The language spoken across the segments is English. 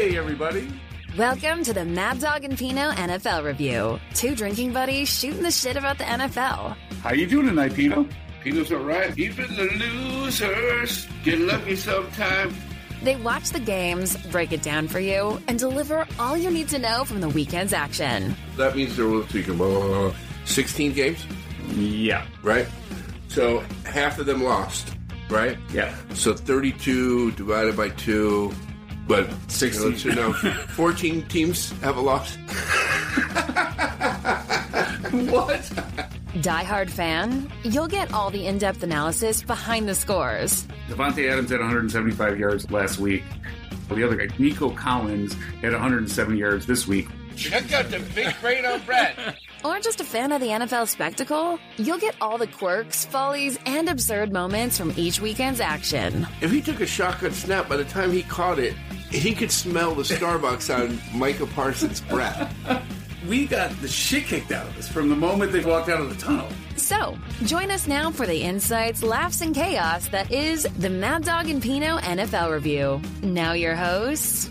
Hey, everybody. Welcome to the Mad Dog and Pino NFL review. Two drinking buddies shooting the shit about the NFL. How you doing tonight, Pino? Pino's all right. Even the losers get lucky sometimes. They watch the games, break it down for you, and deliver all you need to know from the weekend's action. That means there were speaking about uh, 16 games, Yeah. right? So half of them lost, right? Yeah. So 32 divided by 2, but 16. 16. You know, 14 teams have a loss. What? Die Hard fan? You'll get all the in depth analysis behind the scores. Davante Adams had 175 yards last week. The other guy, Nico Collins, had 107 yards this week. Check out the big brain on Brett. Or just a fan of the NFL spectacle? You'll get all the quirks, follies, and absurd moments from each weekend's action. If he took a shotgun snap, by the time he caught it, he could smell the Starbucks on Micah Parsons' breath. We got the shit kicked out of us from the moment they walked out of the tunnel. So, join us now for the insights, laughs, and chaos that is the Mad Dog and Pino NFL review. Now, your hosts,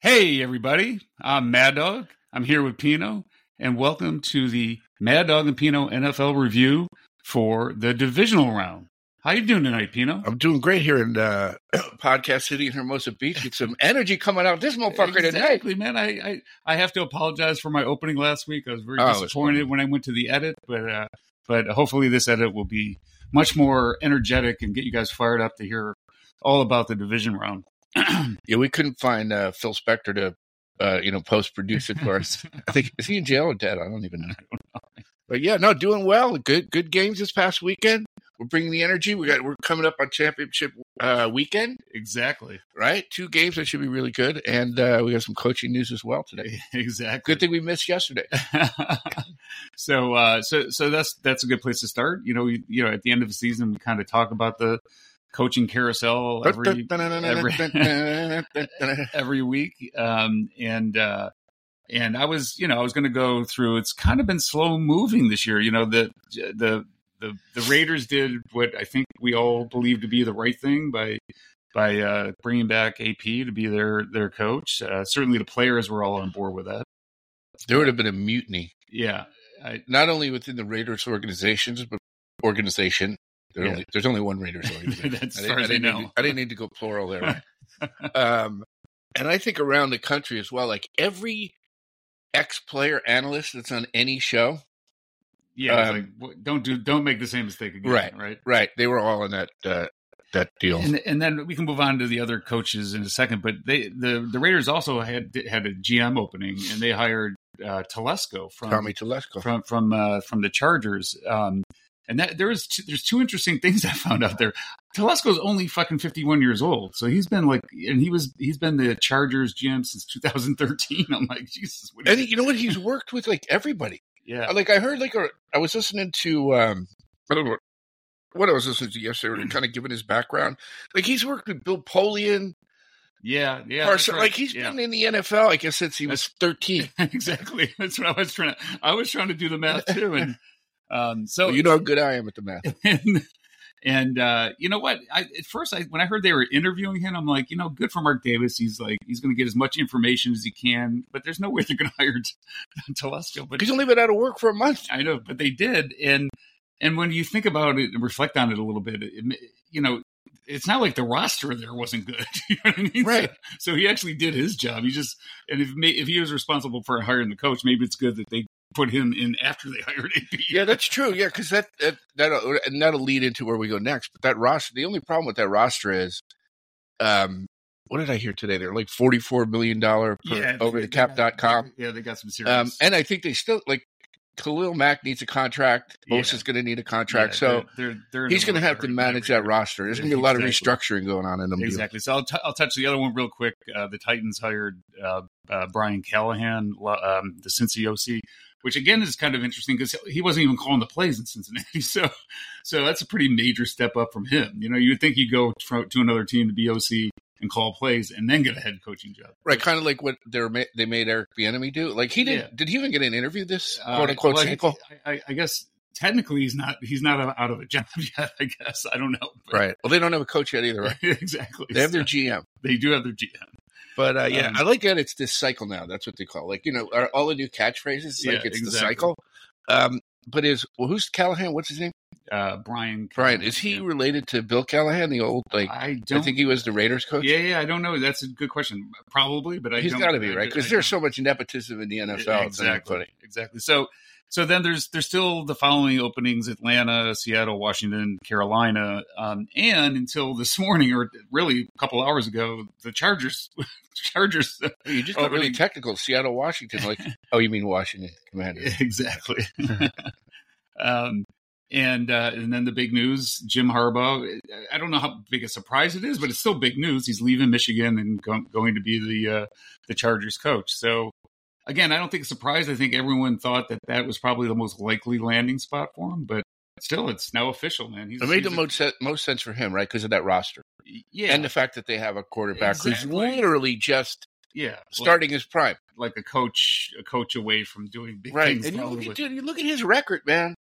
Hey, everybody. I'm Mad Dog. I'm here with Pino, and welcome to the Mad Dog and Pino NFL review for the divisional round. How you doing tonight, Pino? I'm doing great here in uh, Podcast City in Hermosa Beach. Get some energy coming out this motherfucker tonight. Exactly, man. I, I I have to apologize for my opening last week. I was very Oh, disappointed when I went to the edit, but uh, but hopefully this edit will be much more energetic and get you guys fired up to hear all about the division round. Yeah, we couldn't find uh, Phil Spector to, uh, you know, post produce it for us. I think is he in jail or dead? I don't even know. But yeah, no, doing well. Good, good games this past weekend. We're bringing the energy. We got. We're coming up on championship uh, weekend, exactly, right? Two games that should be really good, and uh, we got some coaching news as well today. exactly. Good thing we missed yesterday. so uh, so so that's that's a good place to start. You know, we, you know, at the end of the season, we kind of talk about the coaching carousel every every week. Um, and uh, and I was, you know, I was going to go through. It's kind of been slow moving this year. You know, the the the the Raiders did what I think we all believe to be the right thing by by uh, bringing back AP to be their their coach. Uh, certainly, the players were all on board with that. there would have been a mutiny, Yeah, I, not only within the Raiders organizations, but organization. Yeah. only, there's only one Raiders organization. That's I didn't, I I didn't know. need to- I didn't need to go plural there. um, and I think around the country as well, like every ex player analyst that's on any show, yeah. Um, like, don't do don't make the same mistake again. Right. right. right? They were all in that uh, that deal. And, and then we can move on to the other coaches in a second. But they the the Raiders also had had a GM opening, and they hired uh, Telesco from Tommy Telesco. from from uh, from the Chargers. Um, and that there is two, there's two interesting things I found out there. Telesco's only fucking 51 years old, so he's been like, and he was he's been the Chargers GM since 2013. I'm like, Jesus, what and you know what? He's worked with like everybody. Yeah, Like I heard, like a, I was listening to, um, I don't know what I was listening to yesterday, kind of giving his background. Like he's worked with Bill Polian, yeah, yeah. Parson- right. like he's Yeah. been in the NFL, I guess, since he was thirteen. exactly. That's what I was trying to. I was trying to do the math too, and um, so Well, you know how good I am at the math. and and uh, you know what? I, at first, I when I heard they were interviewing him, I'm like, you know, good for Mark Davis. He's like, he's going to get as much information as he can, but there's no way they're going to hire Telesco. But He's only been out of work for a month. I know, but they did, and and when you think about it and reflect on it a little bit, it, you know. It's not like the roster there wasn't good, you know what I mean? Right. So, so he actually did his job. He just, and if if he was responsible for hiring the coach, maybe it's good that they put him in after they hired AP. Yeah, that's true. Yeah, because that that that'll, and that'll lead into where we go next. But that roster, the only problem with that roster is, um, what did I hear today? They're like forty four million dollar over the cap dot com. Yeah, they got some serious. Um, and I think they still like Khalil Mack needs a contract. Yeah. Is going to need a contract. Yeah, so they're, they're, they're he's going to have to manage that roster. There's going to be a lot of restructuring going on in them. deals. Exactly. So I'll, t- I'll touch the other one real quick. Uh, the Titans hired uh, uh, Brian Callahan, um, the Cincy OC, which again is kind of interesting because he wasn't even calling the plays in Cincinnati. So, so that's a pretty major step up from him. You know, you would think he'd go to another team to be OC and call plays and then get a head coaching job. Right, kind of like what they they made Eric Bieniemy do. Like he did. Yeah. Did he even get an interview this Uh, quote unquote well. I, I, I guess technically he's not he's not out of a job yet. I guess I don't know. But- Right. Well, they don't have a coach yet either, right? exactly. They have their GM. they do have their GM. But uh, yeah, Um, I like that it's this cycle now. That's what they call it. like you know all the new catchphrases. Like Yeah, it's the cycle. Um, but is well, who's Callahan? What's his name? Uh, Brian. Brian. Is he related to Bill Callahan, the old like? I I, don't think he was the Raiders coach. Yeah, yeah, I don't know. That's a good question. Probably, but I He's got to be right because there's so much nepotism in the NFL. It's not even exactly, exactly. So, so then there's there's still the following openings: Atlanta, Seattle, Washington, Carolina, um, and until this morning, or really a couple hours ago, the Chargers, Chargers, You just got really really? technical. Seattle, Washington. Like, oh, you mean Washington Commanders? exactly. um, and uh, and then the big news: Jim Harbaugh. I don't know how big a surprise it is, but it's still big news. He's leaving Michigan and go- going to be the uh, the Chargers coach. So again, I don't think it's a surprise. I think everyone thought that that was probably the most likely landing spot for him, but still, it's now official, man. He's, It made the a- most se- most sense for him, right? Because of that roster yeah, and the fact that they have a quarterback who's literally just yeah, starting his prime. like, like a coach, a coach away from doing big Right. things. And you look, at, dude, you look at his record, man.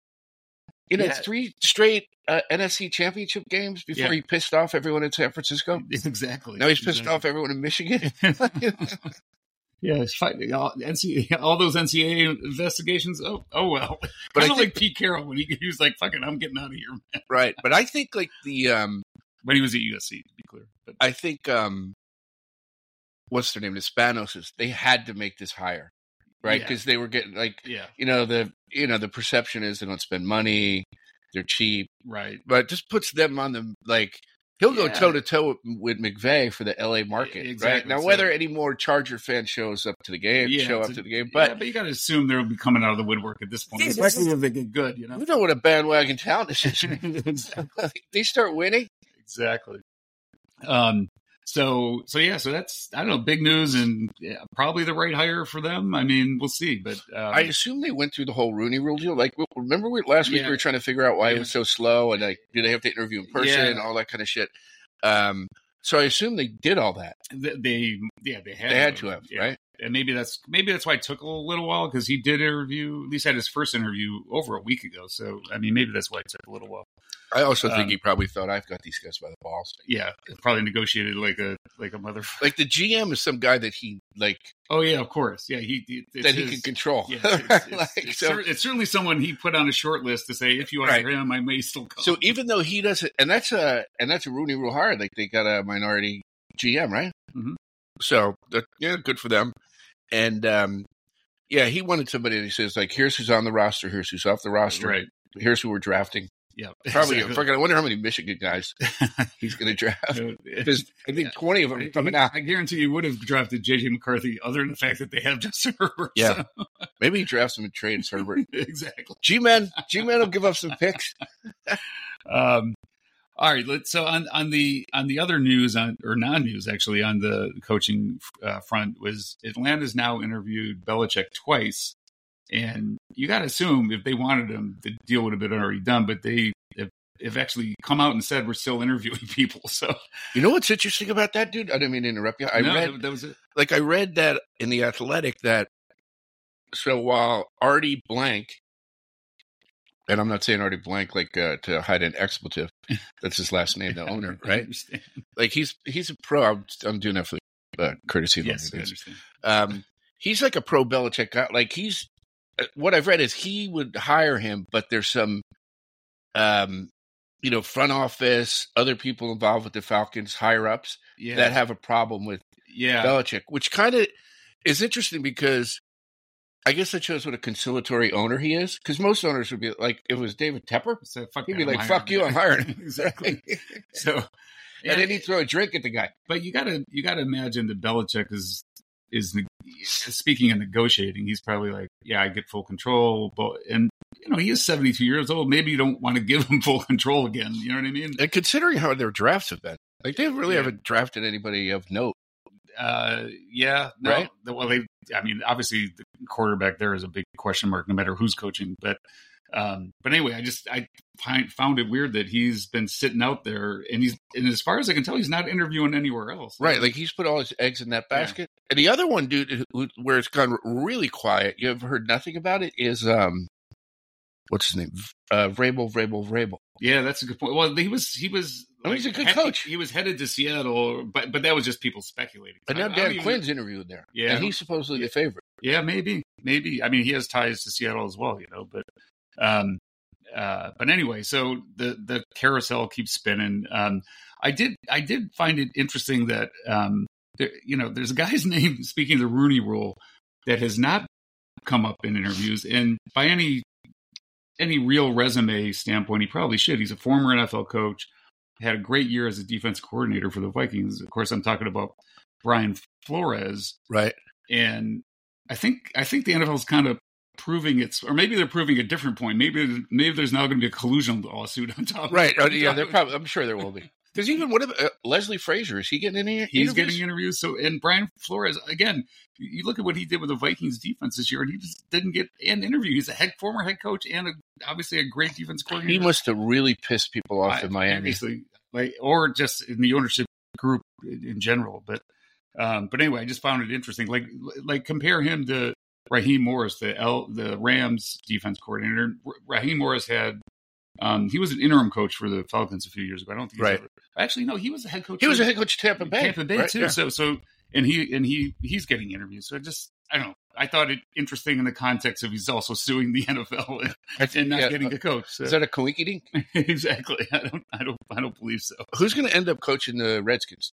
You know, Yeah. three straight uh, NFC championship games before Yeah. he pissed off everyone in San Francisco. exactly. Now he's pissed Exactly. off everyone in Michigan. yeah, it's fighting all, NCAA, all those NCAA investigations. Oh, oh well. But But I I think- like Pete Carroll when he, he was like, "Fucking, I'm getting out of here." Man. right. But I think like the um When he was at USC, to be clear. But I think um what's their name? The Spanoses. They had to make this hire. Right? Yeah. Because they were getting like yeah, you know, the you know, the perception is they don't spend money, they're cheap. right. But it just puts them on the like he'll go toe to toe with McVay for the LA market. Right? Exactly. Now So- whether any more Charger fan shows up to the game, Yeah, show up a- to the game. But But yeah, but you got to assume they'll be coming out of the woodwork at this point, Yeah, especially if they get good. You know. you know what a bandwagon town this is. exactly. they start winning. exactly. Um. So so yeah. So that's I don't know. Big news and yeah, probably the right hire for them. I mean, we'll see. But um, I assume they went through the whole Rooney Rule deal. Like, remember we, last week Yeah. we were trying to figure out why it was so slow, and like, do they have to interview in person Yeah. and all that kind of shit? Um, so I assume they did all that. th- they yeah they had They had to have, Yeah. right? and maybe that's maybe that's why it took a little while because he did interview at least had his first interview over a week ago. So I mean, maybe that's why it took a little while. I also think Um, he probably thought I've got these guys by the balls. Yeah, probably negotiated like a like a mother. Like the GM is some guy that he like Oh yeah, of course. Yeah, he that he can control. Yeah, it's, it's- Like, it's so, it's certainly someone he put on a short list to say if you hire Right. him, I may still come. so even though he doesn't, and that's a and that's a Rooney Rule hire. Like they got a minority GM, right? Mhm. So that, yeah, good for them. And um, yeah, he wanted somebody that says like, here's who's on the roster, here's who's off the roster, right, here's who we're drafting. Yeah, Probably, exactly. fucking, I wonder how many Michigan guys he's going to draft. There's, I think, 20 of them coming out. I guarantee you would have drafted JJ McCarthy, other than the fact that they have Justin Herbert. Yeah. Maybe he drafts him and trades Herbert. Exactly. G Man, G Man will give up some picks. Um, all right. Let's, so on, on the on the other news on or non news actually on the coaching uh, front was Atlanta's now interviewed Belichick twice, and you got to assume if they wanted him, the deal would have been already done. But they have, have actually come out and said we're still interviewing people. So You know what's interesting about that, dude? I didn't mean to interrupt you. I no, read, that, was it. like, I read that in the Athletic that so while Artie Blank, and I'm not saying Artie Blank like uh, to hide an expletive, that's his last name, the owner, right? Like he's he's a pro. I'm, I'm doing that for the uh, courtesy of Yes, I the understand. Um, he's like a pro Belichick guy. Like he's what I've read is he would hire him, but there's some, um, you know, front office, other people involved with the Falcons, higher ups Yeah, that have a problem with yeah, Belichick, which kind of is interesting because I guess that shows what a conciliatory owner he is. Because most owners would be like, if it was David Tepper, So fuck he'd be I'm like, "Fuck you, I'm hiring him." exactly. So, and then he'd throw a drink at the guy. but you gotta you gotta imagine that Belichick is is speaking and negotiating. He's probably like, yeah, I get full control, but and you know he is seventy two years old. Maybe you don't want to give him full control again. You know what I mean? And considering how their drafts have been, like they really Yeah. haven't drafted anybody of note. Uh, yeah, no, Right? Well, they, I mean, obviously the quarterback there is a big question mark, no matter who's coaching. But, um, but anyway, I just I find, found it weird that he's been sitting out there, and he's and as far as I can tell, he's not interviewing anywhere else. Right, like he's put all his eggs in that Yeah. basket. And the other one, dude, who, where it's gone really quiet, you have heard nothing about it, is um, what's his name? Uh, Vrabel, Vrabel, Vrabel. Yeah, that's a good point. Well, he was he was. Oh, he's a good coach. He was headed to Seattle, but but that was just people speculating. But now Dan even- Quinn's interviewed there. Yeah. And he's supposedly the favorite. Yeah, maybe, maybe. I mean, he has ties to Seattle as well, you know. But, um, uh, but anyway, so the the carousel keeps spinning. Um, I did I did find it interesting that um, there, you know, there's a guy's name. Speaking of the Rooney Rule, that has not come up in interviews, and by any any real resume standpoint, he probably should. He's a former NFL coach, had a great year as a defense coordinator for the Vikings. Of course, I'm talking about Brian Flores Right. and I think I think the NFL is kind of proving it's, or maybe they're proving a different point. Maybe maybe there's now going to be a collusion lawsuit on top. Right. of Oh, yeah, they're probably, I'm sure there will be. Because even what about uh, Leslie Frazier? Is he getting any He's interviews? getting interviews. So, and Brian Flores again. You look at what he did with the Vikings defense this year, and he just didn't get an interview. He's a head former head coach and a, obviously a great defense coordinator. He must have really pissed people off I- in Miami. obviously, like or just in the ownership group in in general. But um, but anyway, I just found it interesting. Like like compare him to Raheem Morris, the L, the Rams defense coordinator. Raheem Morris had um, he was an interim coach for the Falcons a few years ago. I don't think he's Right. ever, actually no, he was a head coach. He was a head coach of Tampa Bay. Tampa Bay right? too. Yeah. So so and he and he he's getting interviews. So I just I don't know. I thought it interesting in the context of he's also suing the NFL and, and not yeah. getting a coach. So. Is that a coinky dink? exactly. I don't. I don't. I don't believe so. Who's going to end up coaching the Redskins?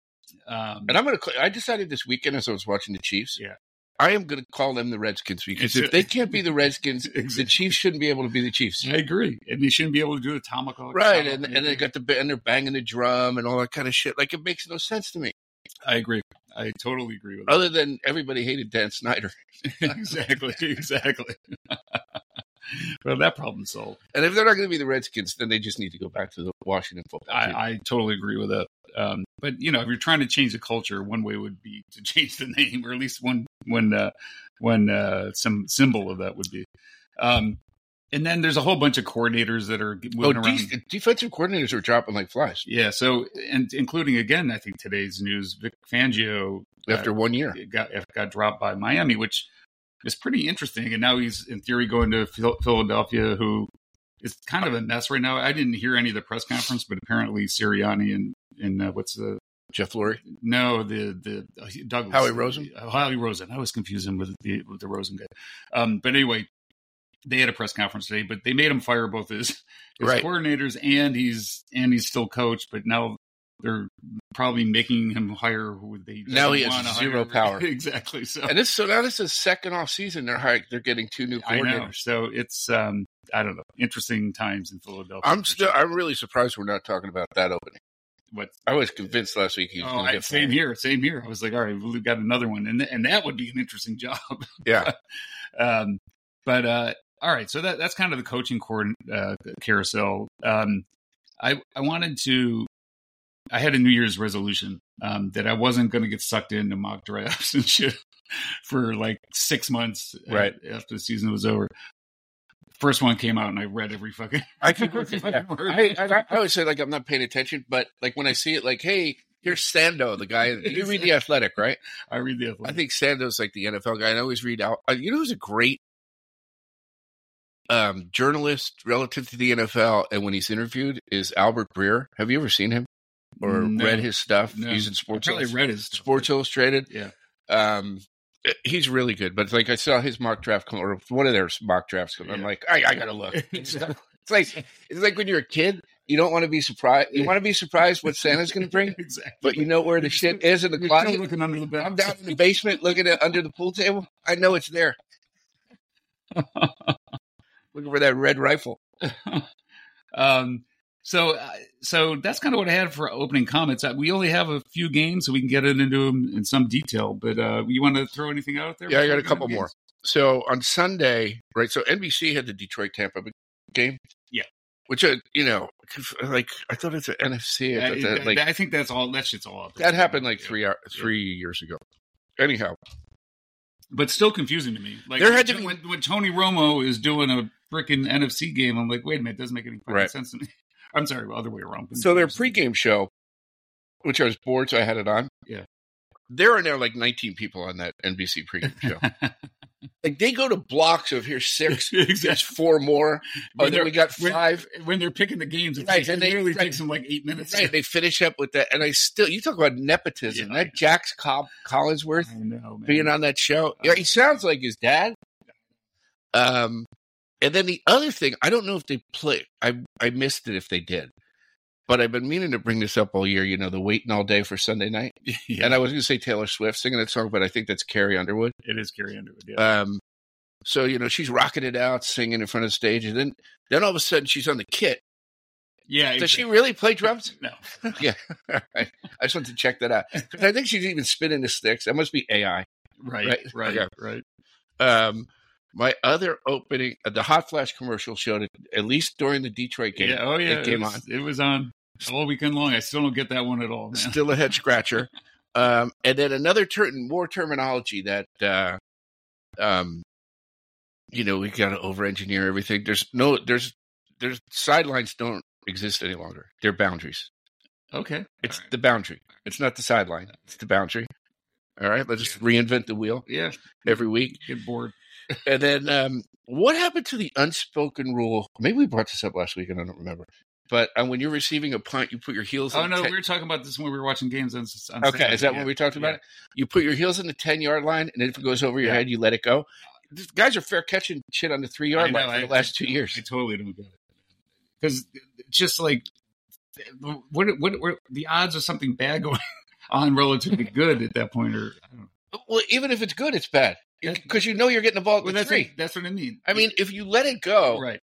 Um, And I'm going to. I decided this weekend as I was watching the Chiefs. Yeah. I am going to call them the Redskins because if they can't be the Redskins, the Chiefs shouldn't be able to be the Chiefs. I agree, and they shouldn't be able to do the tomahawk. Right, and and they got the and they're banging the drum and all that kind of shit. Like it makes no sense to me. I agree. I totally agree with that. Other than everybody hated Dan Snyder, exactly. Exactly. well, that problem solved. and if they're not going to be the Redskins, then they just need to go back to the Washington football. I, I totally agree with that. Um, but you know, if you're trying to change the culture, one way would be to change the name, or at least one one uh, one uh, some symbol of that would be. Um, and then there's a whole bunch of coordinators that are oh, moving around. de- defensive coordinators are dropping like flies Yeah, so and including again, I think today's news, Vic Fangio uh, after one year. got got dropped by Miami, which is pretty interesting. And now he's in theory going to Phil- Philadelphia, who is kind of a mess right now. I didn't hear any of the press conference, but apparently Sirianni and and uh, what's the Jeff Lurie. no the the uh, Douglas Howie Rosen? uh, Howie Rosen. I was confuse him with the with the Rosen guy. Um, but anyway. They had a press conference today, but they made him fire both his, his Right. coordinators and he's and he's still coach. But now they're probably making him hire who they Now he has zero hire. power. exactly. So And this so now this is second off season. They're hiring, they're getting two new coordinators. So it's um I don't know. Interesting times in Philadelphia. I'm still sure. I'm really surprised we're not talking about that opening. What? I was convinced last week he was Oh, going to I, get same here. Same here. I was like, all right, we've got another one, and and that would be an interesting job. Yeah, um, but uh, all right, so that that's kind of the coaching core uh, carousel. Um, I I wanted to. I had a New Year's resolution um, that I wasn't going to get sucked into mock drafts and shit for like six months uh, Right. after the season was over. First one came out and I read every fucking. I think every yeah. word. I, I I always say like I'm not paying attention, but like when I see it, like hey, here's Sando, the guy. You read the Athletic, right? I read the. I think Sando's like the NFL guy. I always read out. Uh, you know who's a great um, journalist relative to the NFL, and when he's interviewed is Albert Breer. Have you ever seen him or No. read his stuff? No. He's in Sports I read his stuff. Sports Illustrated. Yeah. Um, he's really good. But like I saw his mock draft come, or one of their mock drafts come. I'm like, I, I gotta look. Exactly. It's like it's like when you're a kid, you don't want to be surprised. You want to be surprised what Santa's going to bring, exactly. but you know where the shit is in the You're closet. looking under the bed. I'm down in the basement looking at under the pool table. I know it's there. Looking for that red rifle. um, so, uh, so that's kind of what I had for opening comments. Uh, We only have a few games, so we can get it into them in some detail. But uh, you want to throw anything out there? Yeah, I got a couple more. games? So on Sunday, right? So NBC had the Detroit Tampa game. Yeah. Which uh, you know, like I thought it's an NFC. I, Uh, that, that- like I think that's all. That shit's all. Up that happened like Yeah. three hour, three years ago. Anyhow, but still confusing to me. Like There had to when, be- when Tony Romo is doing a freaking NFC game. I'm like, wait a minute, it doesn't make any fucking Right. sense to me. I'm sorry, other way around. so their pregame show, which I was bored, so I had it on. Yeah. There are now like 19 people on that NBC pregame show. like they go to blocks of here's six, exactly. four more. Oh, When then we got five. When they're picking the games, it, Right, takes, and it they- literally right. takes them like eight minutes. Right, they finish up with that, and I still you talk about nepotism. Yeah, that Jax Cobb Collinsworth know, being on that show, yeah, he sounds like his dad. Um, and then the other thing, I don't know if they play. I I missed it if they did, but I've been meaning to bring this up all year. You know, the waiting all day for Sunday night, yeah, and I was going to say Taylor Swift singing that song, but I think that's Carrie Underwood. it is Carrie Underwood. Yeah. Um, so you know she's rocking it out, singing in front of the stage, and then then all of a sudden she's on the kit. yeah. Does she really play drums? No. yeah, I just want to check that out. I think she's even spinning the sticks. That must be AI. Right. Right, Right. okay. Right. Um, my other opening, uh, the Hot Flash commercial showed it at least during the Detroit game. Yeah. Oh yeah. it came was, on. It was on all weekend long. I still don't get that one at all, man. Still a head scratcher. um, and then another ter- more terminology that, uh, um, you know, we got to over engineer everything. There's no, there's, there's sidelines don't exist any longer. They're boundaries. Okay. It's right. the boundary. It's not the sideline. It's the boundary. All right. Let's just reinvent the wheel yeah. every week. Get bored. And then um, what happened to the unspoken rule? Maybe we brought this up last week and I don't remember. But um, when you're receiving a punt, you put your heels. Oh no, we were talking about this when we were watching games on. on okay. Saturday. Is that Yeah. when we talked about Yeah. it? You put your heels in the ten yard line, and if it goes over your Yeah. head, you let it go. These guys are fair catching shit on the three yard line for I- the last two years. I totally don't get it because just like what, what what the odds of something bad going on relatively good at that point are. I don't know. Well, even if it's good, it's bad. Because you know you're getting the ball at Well, the that's three. what, that's what I mean. I mean, if you let it go, right?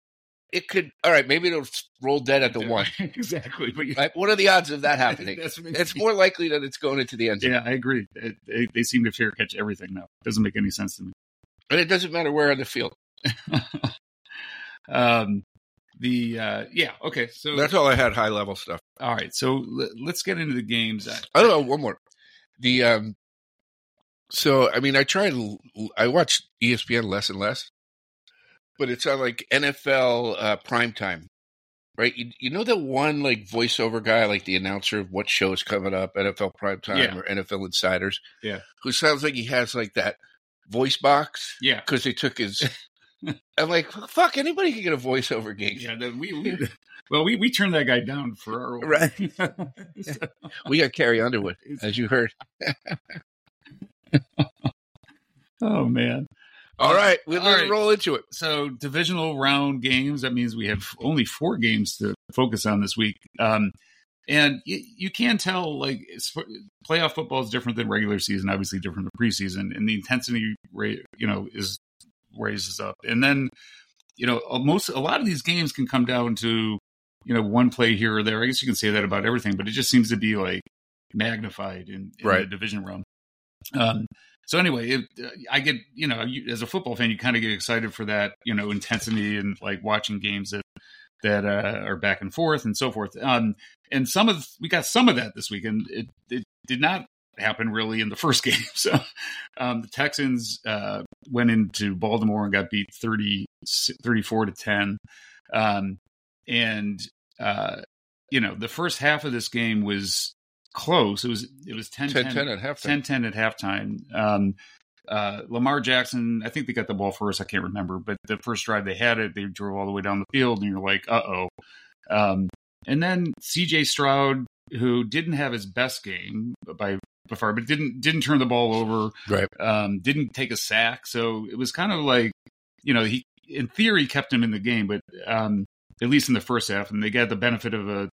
it could. All right, maybe it'll roll dead at the one. exactly. But you, Right? What are the odds of that happening? that's what I mean. it's more likely that it's going into the end zone. Yeah, I agree. It, they, they seem to fair catch everything now. It Doesn't make any sense to me. And it doesn't matter where on the field. um, the uh, yeah, okay. So That's all I had. High level stuff. all right. So l- let's get into the games. I- I don't know. One more. The um. So I mean, I try and I watch ESPN less and less, but it's on like NFL uh, prime time, right? You, you know that one like voiceover guy, like the announcer of what show is coming up, NFL prime time Yeah. or NFL Insiders, Yeah. who sounds like he has like that voice box Yeah, because they took his. I'm like, fuck, anybody can get a voiceover gig. yeah. We, we well, we we turned that guy down for our Right. So- We got Carrie Underwood, as you heard. oh man. All right, we'll All right. roll into it. so divisional round games that means we have only four games to focus on this week um and you, you can tell like it's, playoff football is different than regular season obviously different than preseason and the intensity rate you know is raises up and then you know most a lot of these games can come down to you know one play here or there i guess you can say that about everything but it just seems to be like magnified in, in the Right. division round um so anyway, it, uh, I get you know you, as a football fan, you kind of get excited for that you know intensity and like watching games that that uh, are back and forth and so forth. Um, and some of we got some of that this weekend. It, it did not happen really in the first game. So um, the Texans uh, went into Baltimore and got beat 30, 34 to ten. Um, and uh, you know the first half of this game was close. It was it was 10 10 10 at halftime. 10-10 at halftime. Um, uh, Lamar Jackson, I think they got the ball first. I can't remember, but the first drive they had it, they drove all the way down the field, and you're like, uh oh. Um, and then C.J. Stroud, who didn't have his best game by by far, but didn't didn't turn the ball over, Right. um, didn't take a sack, so it was kind of like, you know, he in theory kept him in the game, but um, at least in the first half, and they got the benefit of a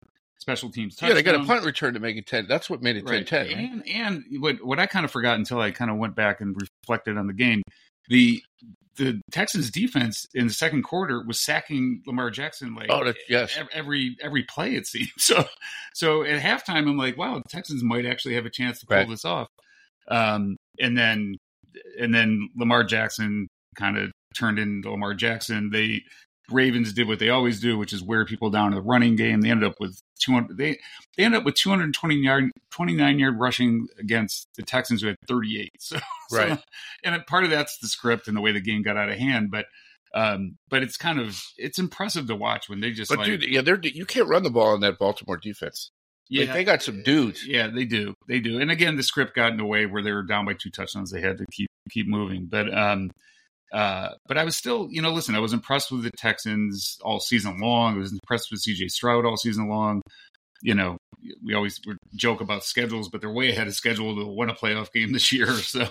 special teams touchdown. Yeah, they got a punt return to make it 10. That's what made it 10 Right. 10. Right? And and what what I kind of forgot until I kind of went back and reflected on the game, the the Texans defense in the second quarter was sacking Lamar Jackson like Oh, that- yes. every every play it seemed. So so at halftime I'm like, wow, the Texans might actually have a chance to pull Right. this off. Um and then and then Lamar Jackson kind of turned into Lamar Jackson. They Ravens did what they always do, which is wear people down in the running game. They ended up with 200. They they ended up with 220 yard, 29 yard rushing against the Texans who had 38. So, so- Right. and part of that's the script and the way the game got out of hand. But um, but it's kind of it's impressive to watch when they just But like dude, yeah, they're you can't run the ball in that Baltimore defense. yeah Like, they got some dudes. yeah they do they do. And again, the script got in the way where they were down by two touchdowns. They had to keep keep moving. But um, uh, but I was still, you know, listen, I was impressed with the Texans all season long. I was impressed with CJ Stroud all season long. You know, we always joke about schedules, but they're way ahead of schedule to win a playoff game this year. So,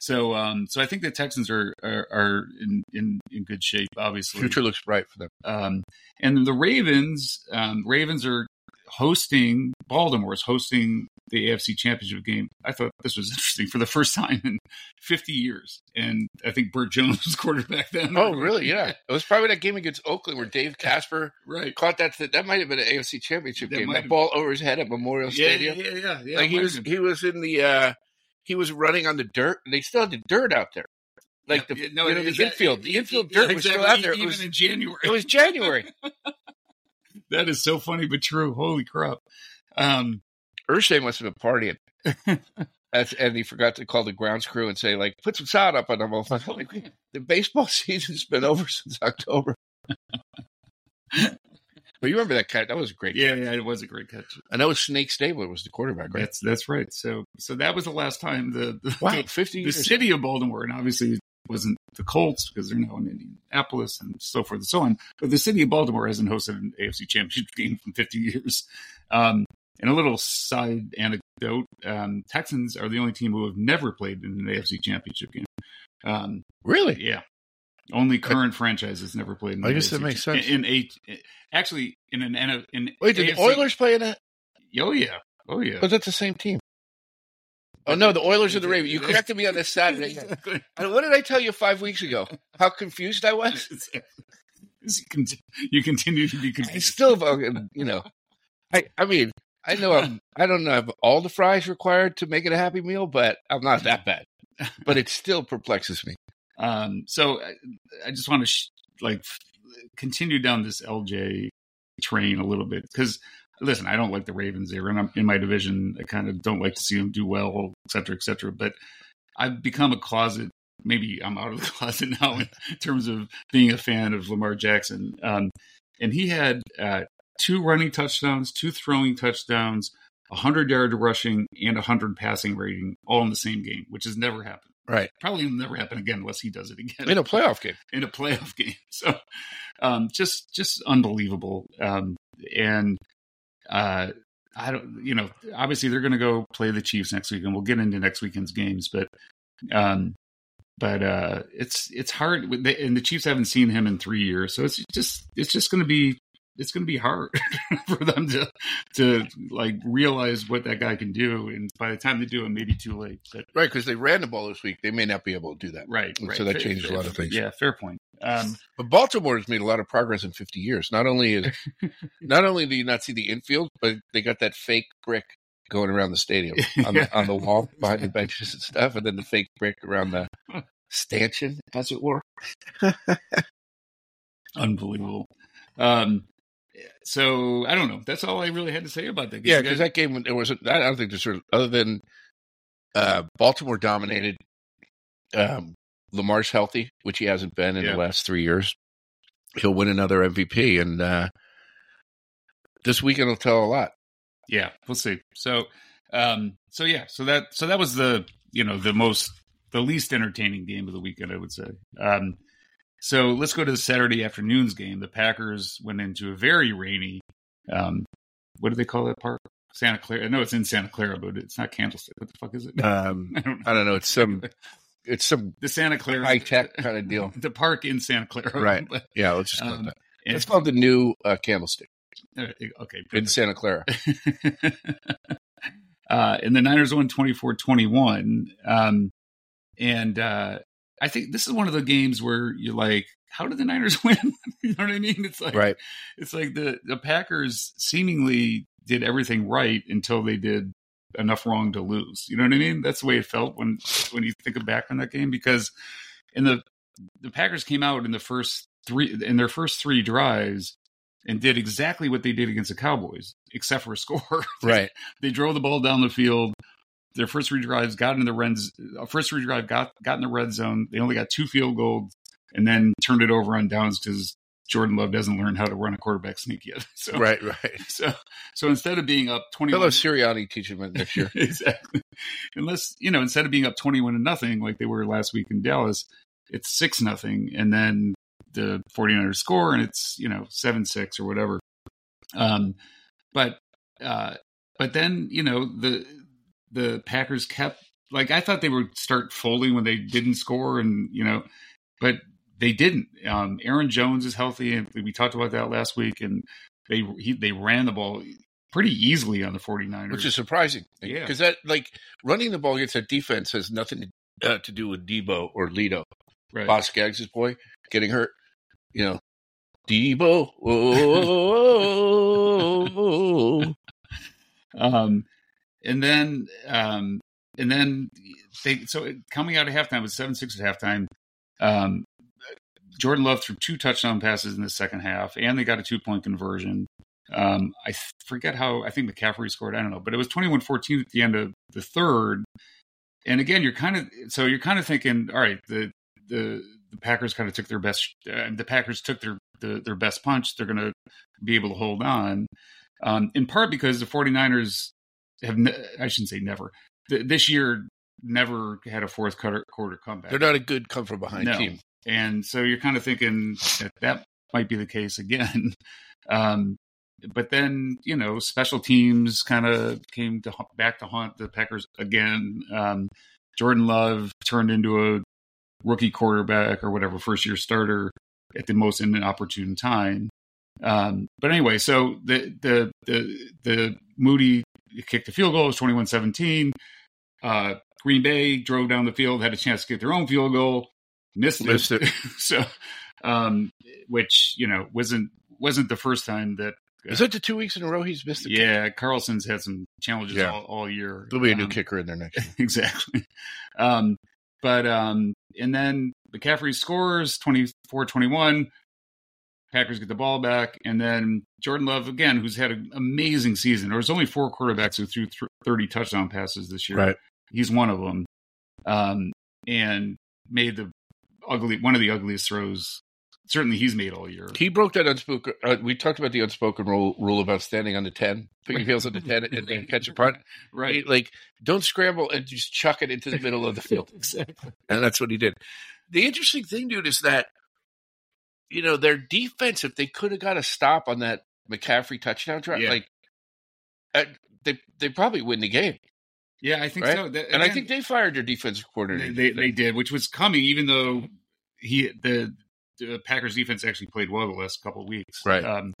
so, um, so I think the Texans are are, are in, in in good shape. Obviously, Future looks bright for them. um, and the Ravens, um, Ravens are hosting Baltimore is hosting the AFC Championship game. I thought this was interesting for the first time in 50 years, and I think Bert Jones was quarterback then. Oh, really? Yeah. It was probably that game against Oakland where Dave Casper right. caught that. That might have been an AFC Championship That game. That ball over his head at Memorial Yeah, Stadium. yeah, yeah, yeah. like he was, been. he was in the, uh he was running on the dirt. and They still had the dirt out there, like the yeah, you know, the that- infield. The infield yeah, dirt was still out there. It even was, in January. it was January. That is so funny but true. Holy crap! Um, Irsay must have been partying. And he forgot to call the grounds crew and say, like, put some sound up on them. Like, the baseball season's been over since October. but you remember that cat? That was a great. yeah, yeah, it was a great catch. I know Snake Stabler was the quarterback, right? That's that's right. So so that was the last time the the, Wow, the, fifty the city of Baltimore, and obviously wasn't the Colts because they're now in Indianapolis and so forth and so on. But the city of Baltimore hasn't hosted an AFC Championship game in 50 years. Um, and a little side anecdote: um, Texans are the only team who have never played in an AFC Championship game. Um, Really? yeah, only current franchises never played. In I guess that AFC makes sense. In, in eight, actually, in an in Wait, did AFC the Oilers play in that? Oh yeah, oh yeah. Was that the same team? Oh no, the Oilers and the Ravens. You corrected me on this Saturday. And what did I tell you five weeks ago? How confused I was. you continue to be confused. I still, you know, I I mean, I know I'm, I don't have all the fries required to make it a happy meal, but I'm not that bad. But it still perplexes me. Um, so I, I just want to sh- like continue down this LJ train a little bit because listen, I don't like the Ravens. They're in, in my division. I kind of don't like to see them do well, et cetera, et cetera. But I've become a closet. Maybe I'm out of the closet now in terms of being a fan of Lamar Jackson. Um, and he had uh, two running touchdowns, two throwing touchdowns, 100 yard rushing, and 100 passing rating all in the same game, which has never happened. Right. Probably will never happen again unless he does it again In a playoff game. in a playoff game. So, um, just just unbelievable. Um, and uh, I don't, you know, obviously they're going to go play the Chiefs next week, and we'll get into next weekend's games. But, um, but uh, it's it's hard, and the Chiefs haven't seen him in three years, so it's just it's just going to be it's going to be hard for them to to like realize what that guy can do, and by the time they do, it may be too late. But Right, because they ran the ball this week. They may not be able to do that. right, And right. so that Fair- changes a lot of things. Yeah, fair point. Um, But Baltimore has made a lot of progress in 50 years. Not only is, not only do you not see the infield, but they got that fake brick going around the stadium on the, on the wall behind the benches and stuff, and then the fake brick around the stanchion, as it were. unbelievable. Um, so I don't know. That's all I really had to say about that. game. Yeah, because that game there was. I don't think there's sort of other than uh, Baltimore dominated. Um, Lamar's healthy, which he hasn't been in Yeah. the last three years. He'll win another MVP, and uh, this weekend will tell a lot. yeah, we'll see. So, um, so yeah, so that so that was the you know the most the least entertaining game of the weekend, I would say. Um, so let's go to the Saturday afternoon's game. The Packers went into a very rainy. Um, what do they call that park? Santa Clara. I know it's in Santa Clara, but it's not Candlestick. What the fuck is it? Um, I don't know. I don't know. It's some. It's some The Santa Clara high tech kind of deal. The park in Santa Clara, Right. But, Yeah, let's just call it um, that. and- It's called the new uh, Candlestick uh, okay, in. Santa Clara. uh, and the Niners won 24 21. Um, and uh, I think this is one of the games where you're like, how did the Niners win? you know what I mean? It's like, Right. it's like the, the Packers seemingly did everything right until they did enough wrong to lose. You know what I mean? That's the way it felt when, when you think of back on that game because in the, the Packers came out in the first three, in their first three drives and did exactly what they did against the Cowboys, except for a score. Right. they drove the ball down the field. Their first three drives got in the red. uh, First three drive got got in the red zone. They only got two field goals, and then turned it over on downs because Jordan Love doesn't learn how to run a quarterback sneak yet. So Right. Right. So so instead of being up twenty, have Sirianni teach him next year. exactly. Unless you know, instead of being up twenty-one to nothing like they were last week in Dallas, it's six nothing, and then the 49ers score, and it's you know seven six or whatever. Um, but uh, but then you know the the Packers kept like I thought they would start folding when they didn't score, and you know, but they didn't. Um, Aaron Jones is healthy, and we talked about that last week, and they he, they ran the ball pretty easily on the 49ers. which is surprising. Yeah. because that like running the ball against that defense has nothing to, uh, to do with Deebo or Lido. right. Boz Scaggs' boy getting hurt. You know, Deebo. Oh, Um, and then, um, and then they so coming out of halftime it was seven six at halftime. Um, Jordan Love threw two touchdown passes in the second half, and they got a two point conversion. Um, I forget how I think McCaffrey scored. I don't know, but it was 21-14 at the end of the third. And again, you're kind of so you're kind of thinking, all right, the the the Packers kind of took their best. Uh, the Packers took their the, their best punch. They're going to be able to hold on, um, in part because the 49ers have. Ne- I shouldn't say never. Th- this year, never had a fourth quarter, quarter comeback. They're not a good come from behind No. team. And so you're kind of thinking that that might be the case again. Um, but then, you know, special teams kind of came to back to haunt the Packers again. Um, Jordan Love turned into a rookie quarterback or whatever, first year starter at the most inopportune time. Um, but anyway, so the, the, the, the Moody kicked the field goal, it was 21 17. Uh, Green Bay drove down the field, had a chance to get their own field goal, missed it. Missed it. so, um, which you know wasn't wasn't the first time that that. Is that the two weeks in a row he's missed the kick? yeah, Carlson's had some challenges Yeah. all, all year. There'll be a new Um, kicker in there next year. exactly. Um, but um, and then McCaffrey scores 24-21. Packers get the ball back, and then Jordan Love again, who's had an amazing season. There was only four quarterbacks who threw th- thirty touchdown passes this year. Right. He's one of them, um, and made the ugly one of the ugliest throws. Certainly, he's made all year. He broke that unspoken. Uh, we talked about the unspoken rule, rule about standing on the ten, put your heels on the ten, and then catch a punt. right. Like, don't scramble and just chuck it into the middle of the field. exactly. And that's what he did. The interesting thing, dude, is that you know their defense. If they could have got a stop on that McCaffrey touchdown drive, Yeah. like uh, they they probably win the game. Yeah, I think Right? so. That- And I think they fired their defensive they, coordinator. they they did, which was coming, even though he the, the Packers defense actually played well the last couple of weeks. Right. Um,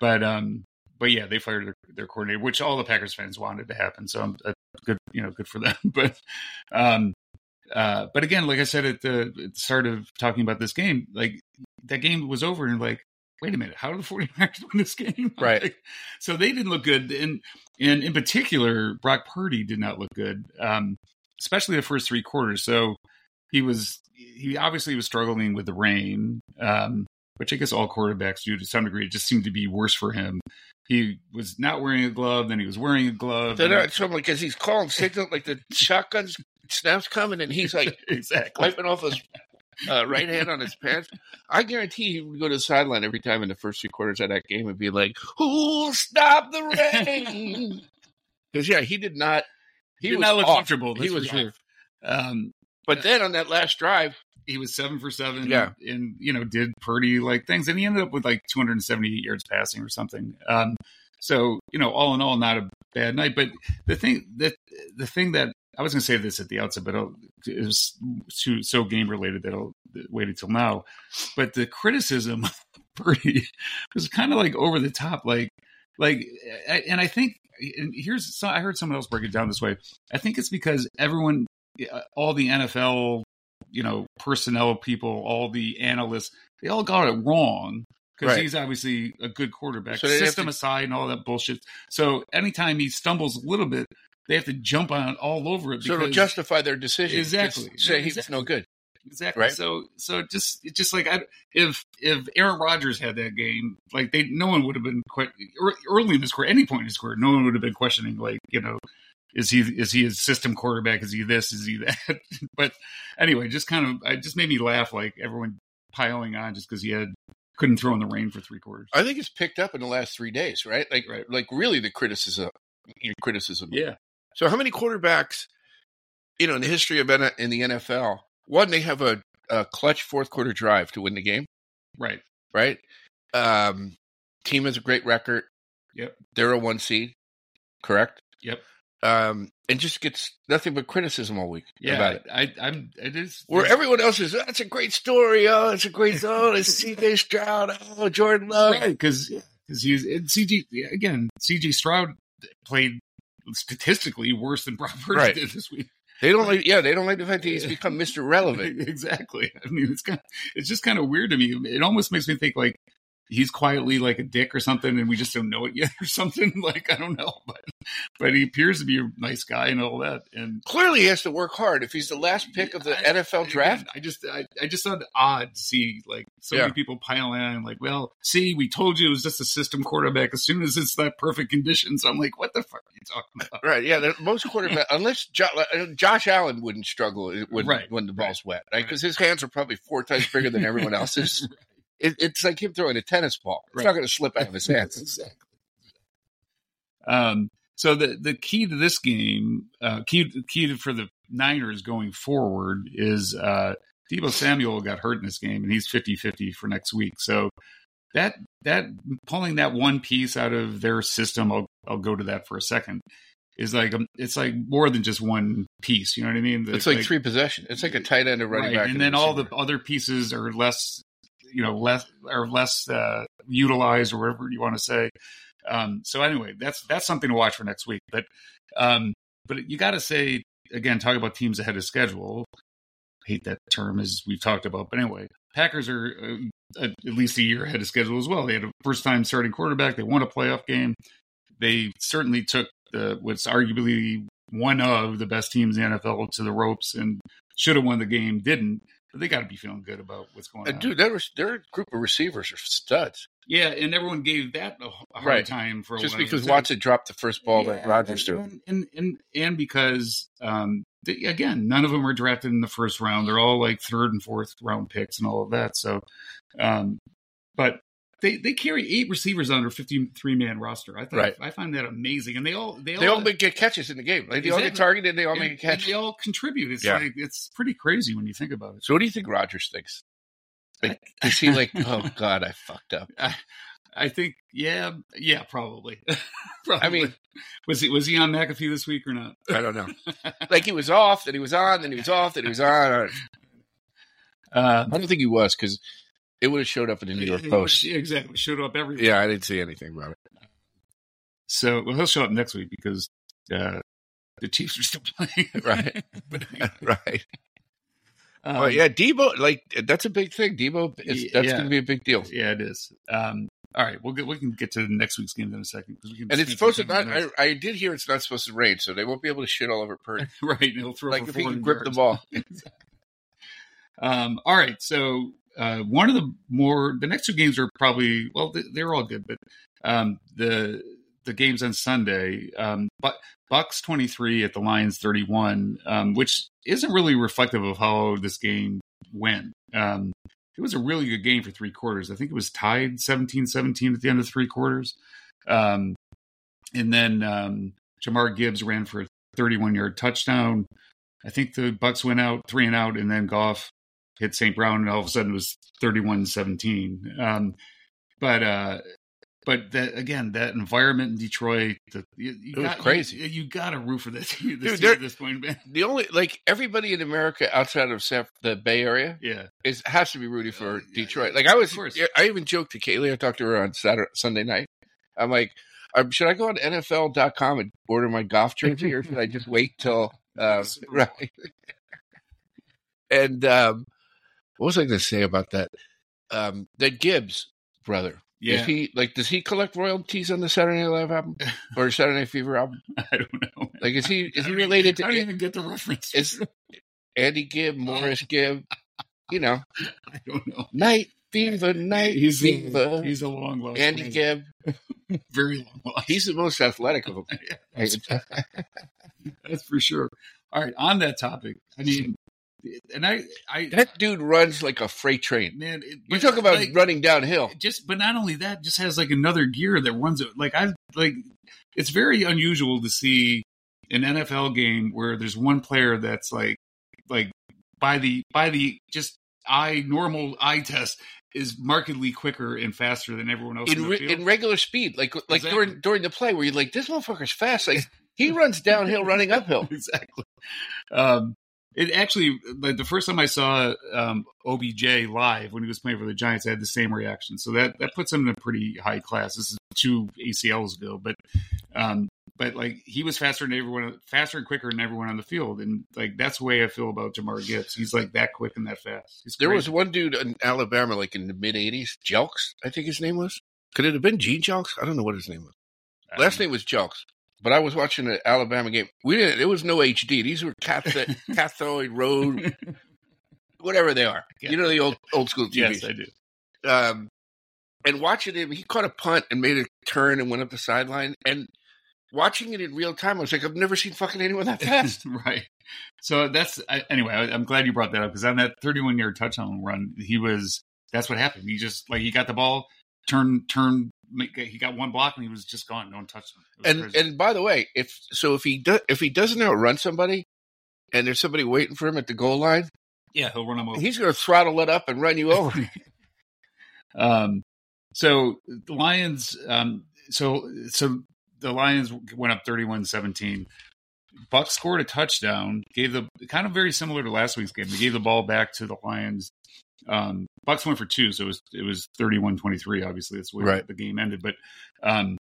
but um, but yeah, they fired their, their coordinator, which all the Packers fans wanted to happen. So I'm uh, good, you know, good for them. but um, uh, but again, like I said at the, at the start of talking about this game, like that game was over, and like, wait a minute, how did the 49ers win this game? Right. Like, so they didn't look good, and and in particular, Brock Purdy did not look good, um, especially the first three quarters. So he was he obviously was struggling with the rain, um, which I guess all quarterbacks do to some degree. It just seemed to be worse for him. He was not wearing a glove, then he was wearing a glove. They're not so like as he's calling signal, like the shotgun snaps coming, and he's like exactly. wiping off his uh, right hand on his pants. I guarantee he would go to the sideline every time in the first three quarters of that game and be like, "Who'll stop the rain?" Because yeah, he did not. He did was not look off. comfortable. He was sure. Um, But then on that last drive, he was seven for seven. Yeah. and you know did Purdy like things, and he ended up with like 278 yards passing or something. Um, so you know, all in all, not a bad night. But the thing that the thing that I was going to say this at the outset, but I'll- it was so, so game related that I'll wait until now. But the criticism Purdy was kind of like over the top, like like, and I think and here's so I heard someone else break it down this way. I think it's because everyone, all the NFL, you know, personnel people, all the analysts, they all got it wrong because Right. he's obviously a good quarterback, So system to- aside, and all that bullshit. So anytime he stumbles a little bit, they have to jump on all over it. so to justify their decision, Exactly. say Exactly. no good. Exactly. Right. So so just it's just like I, if if Aaron Rodgers had that game, like they no one would have been quite early in his career, any point in his career, no one would have been questioning like you know, is he is he a system quarterback? Is he this? Is he that? but anyway, just kind of it just made me laugh like everyone piling on just because he had couldn't throw in the rain for three quarters. I think it's picked up in the last three days, right? Like, Right. like really the criticism, your criticism. Yeah. So how many quarterbacks, you know, in the history of in the NFL, one they have a a clutch fourth quarter drive to win the game. Right. Right. Um, team has a great record. Yep. They're a one seed. Correct. Yep. Um, and just gets nothing but criticism all week Yeah. about it. I, I'm. It is. Where everyone else is, that's a great story. Oh, it's a great. Oh, it's CJ Stroud. Oh, Jordan Love. right because because he's and CG again. CG Stroud played statistically worse than Brock Purdy Right. did this week. They don't like. Yeah, they don't like the fact that he's become Mr. Relevant. exactly. I mean, it's kind. Of, it's just kind of weird to me. It almost makes me think like he's quietly like a dick or something, and we just don't know it yet or something. Like I don't know, but but he appears to be a nice guy and all that. And Clearly, he has to work hard. If he's the last pick of the I- NFL draft, I just I, I just found odd to see like so Yeah. many people piling on like, well, see, we told you it was just a system quarterback. As soon as it's that perfect conditions, I'm like, what the fuck are you talking about? right? Yeah, the- most quarterback, unless jo- uh, Josh Allen wouldn't struggle when Right. when the ball's wet, right? Because his hands are probably four times bigger than everyone else's. It, it's like him throwing a tennis ball. It's Right. not going to slip out of his hands. exactly. Um, so the the key to this game, uh, key key to, for the Niners going forward is uh, Deebo Samuel got hurt in this game, and he's 50-50 for next week. So that that pulling that one piece out of their system, I'll I'll go to that for a second. Is like um, it's like more than just one piece. You know what I mean? It's like, three possession. It's like a tight end, a running right, back, and a then all the other pieces are less, you know, less or less uh, utilized or whatever you want to say. Um, so anyway, that's that's something to watch for next week. But um, but you got to say again, talk about teams ahead of schedule. hate that term as we've talked about, but anyway, Packers are uh, at least a year ahead of schedule as well. They had a first time starting quarterback. They won a playoff game. They certainly took the what's arguably one of the best teams in the NFL to the ropes and should have won the game. Didn't. They got to be feeling good about what's going And on. dude, their their group of receivers are studs. yeah, and everyone gave that a, hard Right. time for a Just because So- Watson dropped the first ball that Yeah, Rodgers threw. and, and and and because um, they, again, none of them are drafted in the first round. They're all like third and fourth round picks and all of that. So, um, but they they carry eight receivers on their fifty three man roster. I thought Right. I find that amazing, and they all they all They all make get catches in the game. Like they all get targeted. They all and- make a catch. They all contribute. It's Yeah. like it's pretty crazy when you think about it. So what do you think Rodgers thinks? Like, is he like, oh god, I fucked up? I, I think, yeah, yeah, probably. probably. I mean- was he was he on McAfee this week or not? I don't know. Like he was off, then he was on, then he was off, then he was on. Uh, I don't think he was because it would have showed up in the New York Post. exactly. Showed up every Yeah, I didn't see anything about it. So well, he'll show up next week because uh, the Chiefs are still playing. Right. right. um, yeah, Deebo, like that's a big thing. Deebo, is, that's yeah. going to be a big deal. yeah, it is. Um, all right, we'll get we can get to next week's game in a second because we can. And it's supposed to not. I, I did hear it's not supposed to rain, so they won't be able to shit all over Purdy. right. and He'll throw like if he can 400 grip the yards. ball. Um, all right, so uh, one of the more the next two games are probably well they- they're all good, but um, the the games on Sunday, um, but Bucks twenty three at the Lions thirty one, um, which isn't really reflective of how this game went. Um, it was a really good game for three quarters. I think it was tied 17-17 at the end of three quarters. Um, and then um, Jahmyr Gibbs ran for a 31 yard touchdown. I think the Bucks went out three and out, and then Goff hit St. Brown, and all of a sudden it was 31-17. Um, but uh, but that again, that environment in Detroit, the, you, you It was got, crazy. You, you got to root for this, Dude, this team at this point, man. The only like everybody in America outside of San, the Bay Area Yeah, is has to be rooting for Uh, Detroit. Like I was. I even joked to Kaylee. I talked to her on Saturday, Sunday night. I'm like, um, should I go on NFL.com and order my Goff jersey, or should I just wait till Bowl. right? and um, what was I going to say about that? Um, that Gibbs brother. yeah. Is he like? Does he collect royalties on the Saturday Night Live album or Saturday Night Fever album? I don't know. Like, is he is I he related I to don't even get the reference. is Andy Gibb, Maurice Gibb? You know, I don't know. Night Fever, Night He's Fever. he's a long lost Andy friend. Gibb. very long lost. He's the most athletic of them. That's for sure. All right, on that topic, I mean, and I, I, that dude runs like a freight train. man, it, We talk about like, running downhill. just, but not only that, just has like another gear that runs it. Like I, like it's very unusual to see an NFL game where there's one player that's like, like by the by the just eye normal eye test is markedly quicker and faster than everyone else in, re- in regular speed, like like Exactly. during during the play where you're like, this motherfucker's fast. Like he runs downhill, running uphill. exactly. Um, it actually, like the first time I saw um, OBJ live when he was playing for the Giants, I had the same reaction. So that that puts him in a pretty high class. This is two ACLs ago, but um, but like he was faster than everyone, faster and quicker than everyone on the field, and like that's the way I feel about Jahmyr Gibbs. He's like that quick and that fast. He's There crazy. was one dude in Alabama, like in the mid '80s, Jelks, I think his name was. Could it have been Gene Jelks? I don't know what his name was. Last know. name was Jelks. But I was watching an Alabama game. We didn't. There was no HD. These were cathode, cathode road, whatever they are. You know the old old school TVs. Yes, I do. um, and watching him, he caught a punt and made a turn and went up the sideline. And watching it in real time, I was like, I've never seen fucking anyone that fast. right. So that's I, anyway. I, I'm glad you brought that up because on that 31 yard touchdown run, he was. That's what happened. He just like he got the ball, turn, turn. He got one block and he was just gone. No one touched him. And crazy. and by the way, if so, if he does, if he doesn't outrun somebody, and there's somebody waiting for him at the goal line, yeah, he'll run him over. he's going to throttle it up and run you over. Um, so the Lions, um, so so the Lions went up 31-17. Buck scored a touchdown, gave the kind of very similar to last week's game. They gave the ball back to the Lions. Um, Bucks went for two, so it was it was 31-23, obviously. That's way Right. the game ended. But um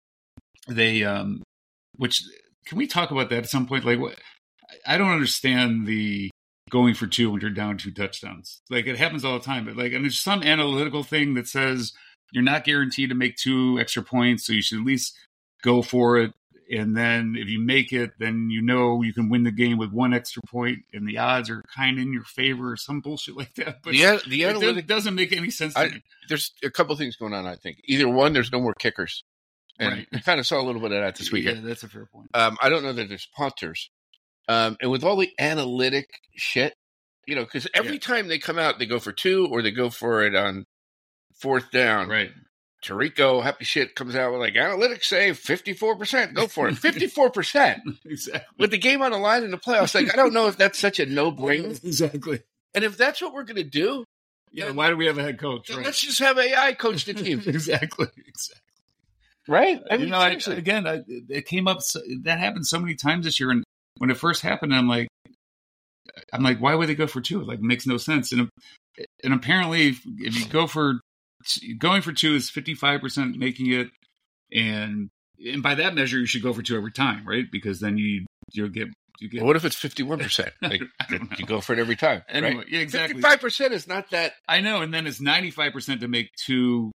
they um which can we talk about that at some point? Like what I don't understand the going for two when you're down two touchdowns. Like it happens all the time, but like, and there's some analytical thing that says you're not guaranteed to make two extra points, so you should at least go for it. And then if you make it, then you know you can win the game with one extra point, and the odds are kind of in your favor, or some bullshit like that. But the the analytic, doesn't make any sense to I- me. there's a couple things going on. I think either one, there's no more kickers, and Right. we kind of saw a little bit of that this weekend. Yeah, that's a fair point. Um, I don't know that there's punters. Um, and with all the analytic shit, you know, because every Yeah. time they come out, they go for two or they go for it on fourth down. Right. Tarico, happy shit, comes out with like analytics say 54%. Go for it. 54%. Exactly. With the game on the line in the playoffs, like, I don't know if that's such a no brainer. Exactly. And if that's what we're going to do, Yeah. Why do we have a head coach? then Right. let's just have AI coach the team. exactly. Exactly. right? I you know, I, again, I, it came up. So, that happened so many times this year, and when it first happened, I'm like, I'm like, why would they go for two? It, like, makes no sense. And and apparently, if you go for going for two is 55 percent making it, and and by that measure, you should go for two every time, right? Because then you you'll get you get. what if it's 51%? Like, I don't know. you go for it every time. Anyway, right? yeah, exactly. 55% is not that. I know, and then it's ninety five percent to make two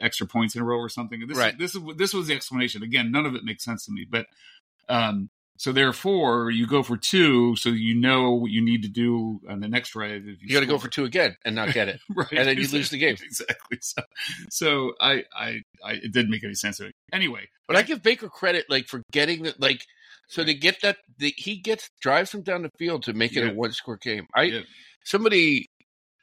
extra points in a row or something. This Right. this is this was the explanation. Again, none of it makes sense to me. But um, so therefore, you go for two, so you know what you need to do on the next drive. If You got to go for two again and not get it. right, and then you lose the game. Exactly. So, so I, I, I, it didn't make any sense. Anyway, But I give Baker credit, like for getting that, like so to get that, the, he gets drives him down the field to make it Yeah. a one score game. I Yeah. somebody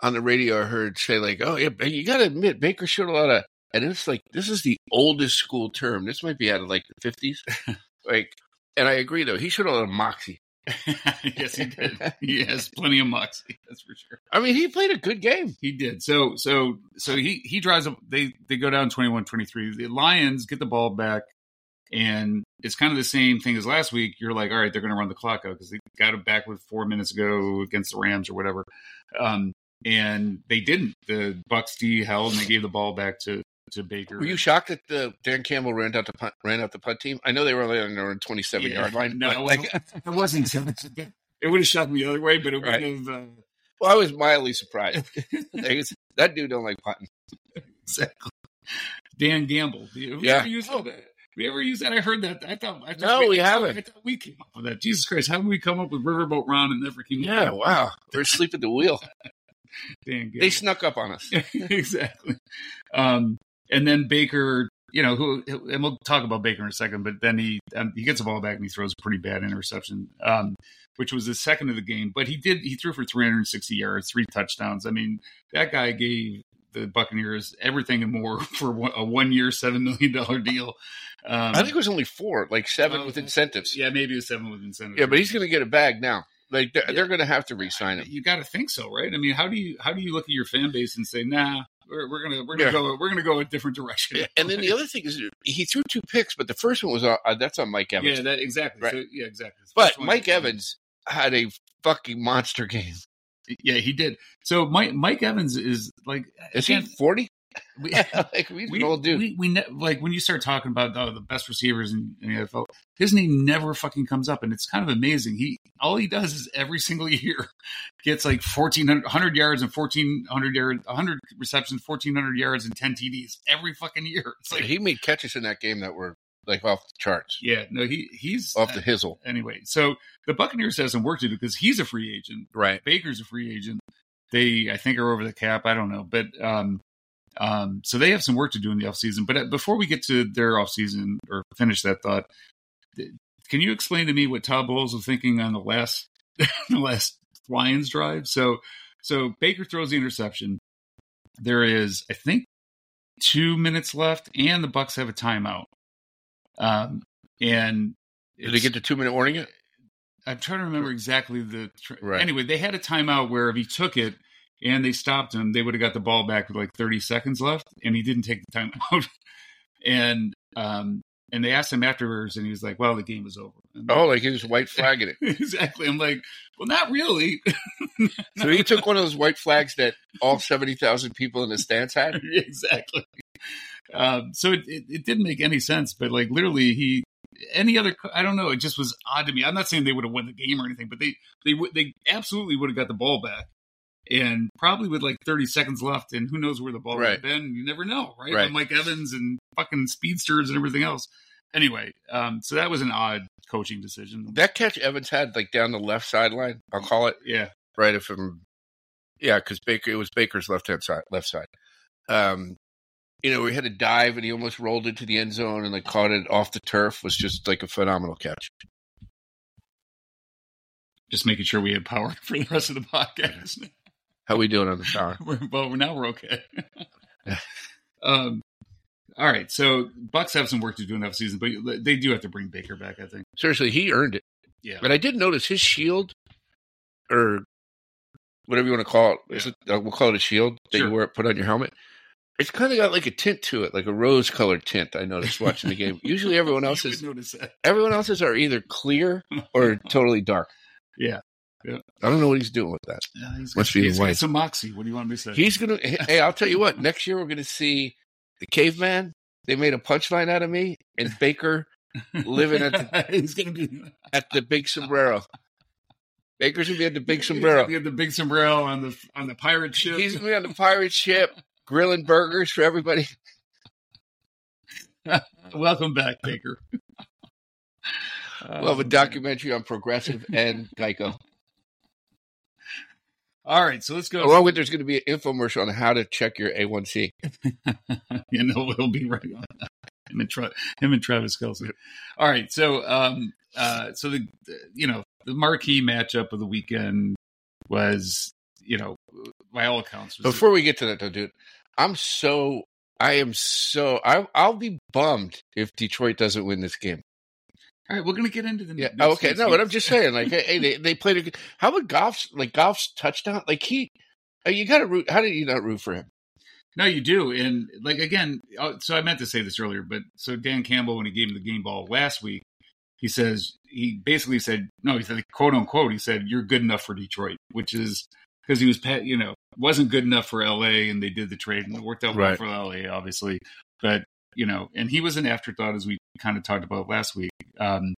on the radio I heard say like, oh yeah, you got to admit Baker showed a lot of, and it's like this is the oldest school term. This might be out of like the fifties, like. And I agree though, he a lot of moxie. yes, he did. He has plenty of moxie. That's for sure. I mean, he played a good game. He did. So so so he he drives up they they go down 21-23. The Lions get the ball back and it's kind of the same thing as last week. You're like, all right, they're going to run the clock out because they got it back with 4 minutes ago against the Rams or whatever. Um and they didn't. The Bucks D held and they gave the ball back to to Baker. Were you shocked that the Dan Campbell ran out the punt, ran out the punt team? I know they were only on their own twenty seven Yeah. yard line. No, it like, It wasn't so It would have shocked me the other way, but it would Right. have uh, well, I was mildly surprised. That dude don't like punting. exactly. Dan Gamble. Do you, have we Yeah. ever used that? We ever use that? I heard that. I thought. I thought No, we I thought- haven't. I thought we came up with that. Jesus Christ! How did we come up with Riverboat Ron and never came Yeah, up with wow, they're asleep at the wheel. Dan Gamble? They snuck up on us. exactly. Um, and then Baker, you know, who, and we'll talk about Baker in a second, but then he um, he gets the ball back and he throws a pretty bad interception, um, which was the second of the game. But he did he threw for 360 yards, three touchdowns. I mean, that guy gave the Buccaneers everything and more for a one year, seven million dollar deal. Um, I think it was only four, like seven Oh, with incentives. yeah, maybe it was seven with incentives. Yeah, but he's going to get a bag now. Like they're, Yeah. they're going to have to re-sign him. You got to think so, right? I mean, how do you how do you look at your fan base and say, "Nah, we're, we're gonna we're gonna Yeah. go we're gonna go a different direction." And then the other thing is he threw two picks, but the first one was uh, that's on Mike Evans. yeah, that exactly. Right. So, yeah, exactly. But Mike Evans had a fucking monster game. yeah, he did. So Mike Mike Evans is like, Is he forty? We, like we, an old dude. We, we ne- like when you start talking about oh, the best receivers in, in the NFL, his name never fucking comes up, and it's kind of amazing. He all he does is every single year gets like fourteen hundred yards and fourteen hundred yards, hundred receptions, fourteen hundred yards, and ten TDs every fucking year. It's like, he made catches in that game that were like off the charts, yeah, no, he he's off the hizzle. anyway. So the Buccaneers have some work to do because he's a free agent. Right. Baker's a free agent. They, I think, are over the cap. I don't know, but um, um, so they have some work to do in the offseason. But uh, before we get to their offseason or finish that thought, can you explain to me what Todd Bowles was thinking on the last the last Lions drive? So, so Baker throws the interception. There is, I think, two minutes left, and the Bucks have a timeout. Um, and Did he it's- get the two minute warning yet? I'm trying to remember exactly the. Tr- Right. Anyway, they had a timeout where if he took it and they stopped him, they would have got the ball back with like 30 seconds left, and he didn't take the time out. and um, and they asked him afterwards, and he was like, "Well, the game was over." And- Oh, like he was white flagging it. exactly. I'm like, well, not really. So he took one of those white flags that all seventy thousand people in the stands had. exactly. Um, so it, it, it didn't make any sense, but like literally, he any other I don't know. It just was odd to me. I'm not saying they would have won the game or anything, but they they would they absolutely would have got the ball back, and probably with like 30 seconds left, and who knows where the ball would have been. You never know, right? Right. Mike Evans and fucking speedsters and everything else. Anyway, um, so that was an odd coaching decision. That catch Evans had like down the left sideline. I'll call it yeah, right if I'm. Yeah, because Baker it was Baker's left hand side, left side. Um, you know, we had a dive and he almost rolled into the end zone and like caught it off the turf. Was just like a phenomenal catch. just making sure we had power for the rest of the podcast. How we doing on the? We're, well, now we're okay. um, all right. So Bucks have some work to do in that season, but they do have to bring Baker back. I think. Seriously, he earned it. Yeah. But I did notice his shield, or whatever you want to call it. Is it uh, we'll call it a shield that Sure. you wear put on your helmet. It's kind of got like a tint to it, like a rose-colored tint. I noticed watching the game. Usually, everyone else's everyone else's are either clear or totally dark. Yeah. I don't know what he's doing with that. Yeah, he's Must be he's white. got some moxie. What do you want me to say? He's gonna. Hey, I'll tell you what. Next year we're gonna see the caveman. They made a punchline out of me, and Baker living at the, he's gonna be at the big sombrero. Baker's gonna be at the big He's sombrero. be the big sombrero on the on the pirate ship. He's gonna be on the pirate ship, grilling burgers for everybody. Welcome back, Baker. We'll have a Um, documentary on Progressive and Geico. All right, so let's go. Along with there's going to be an infomercial on how to check your A1C. you know, it'll be right on him and, Tra- him and Travis Kelce. All right, so um, uh, so the you know the marquee matchup of the weekend was you know by all accounts was Before we get to that, though, dude, I'm so I am so I I'll be bummed if Detroit doesn't win this game. All right. We're gonna get into the Yeah. okay. No, but I'm just saying, like, hey, they, they played a good. How about Goff's like Goff's touchdown? Like he, uh, you got to root. How did you not root for him? No, you do, and like again. uh, So I meant to say this earlier, but so Dan Campbell, when he gave him the game ball last week, he says he basically said no. He said quote unquote. He said you're good enough for Detroit, which is because he was you know wasn't good enough for L.A. and they did the trade and it worked out well Right. for L.A. Obviously, but you know, and he was an afterthought as we kind of talked about last week. Um,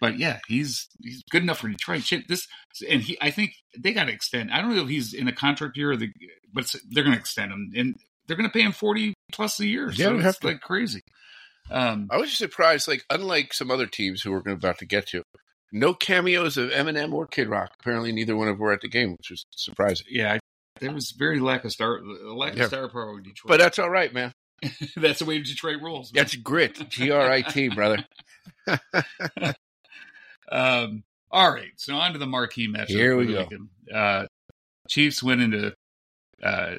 but yeah, he's he's good enough for Detroit. Shit, this and he, I think they got to extend. I don't know if he's in a contract year or the, but they're going to extend him, and they're going to pay him forty plus a year. Yeah, so they it's have to. like crazy. Um, I was just surprised. Like, unlike some other teams who we're going about to get to, no cameos of Eminem or Kid Rock. Apparently, neither one of them were at the game, which was surprising. yeah, I, there was very lack of star, lack Yeah. of star power in Detroit. But that's all right, man. that's the way Detroit rolls. man. That's grit. G R I T, brother. Um, all right, so on to the marquee match. Here we go. Uh, Chiefs went into uh,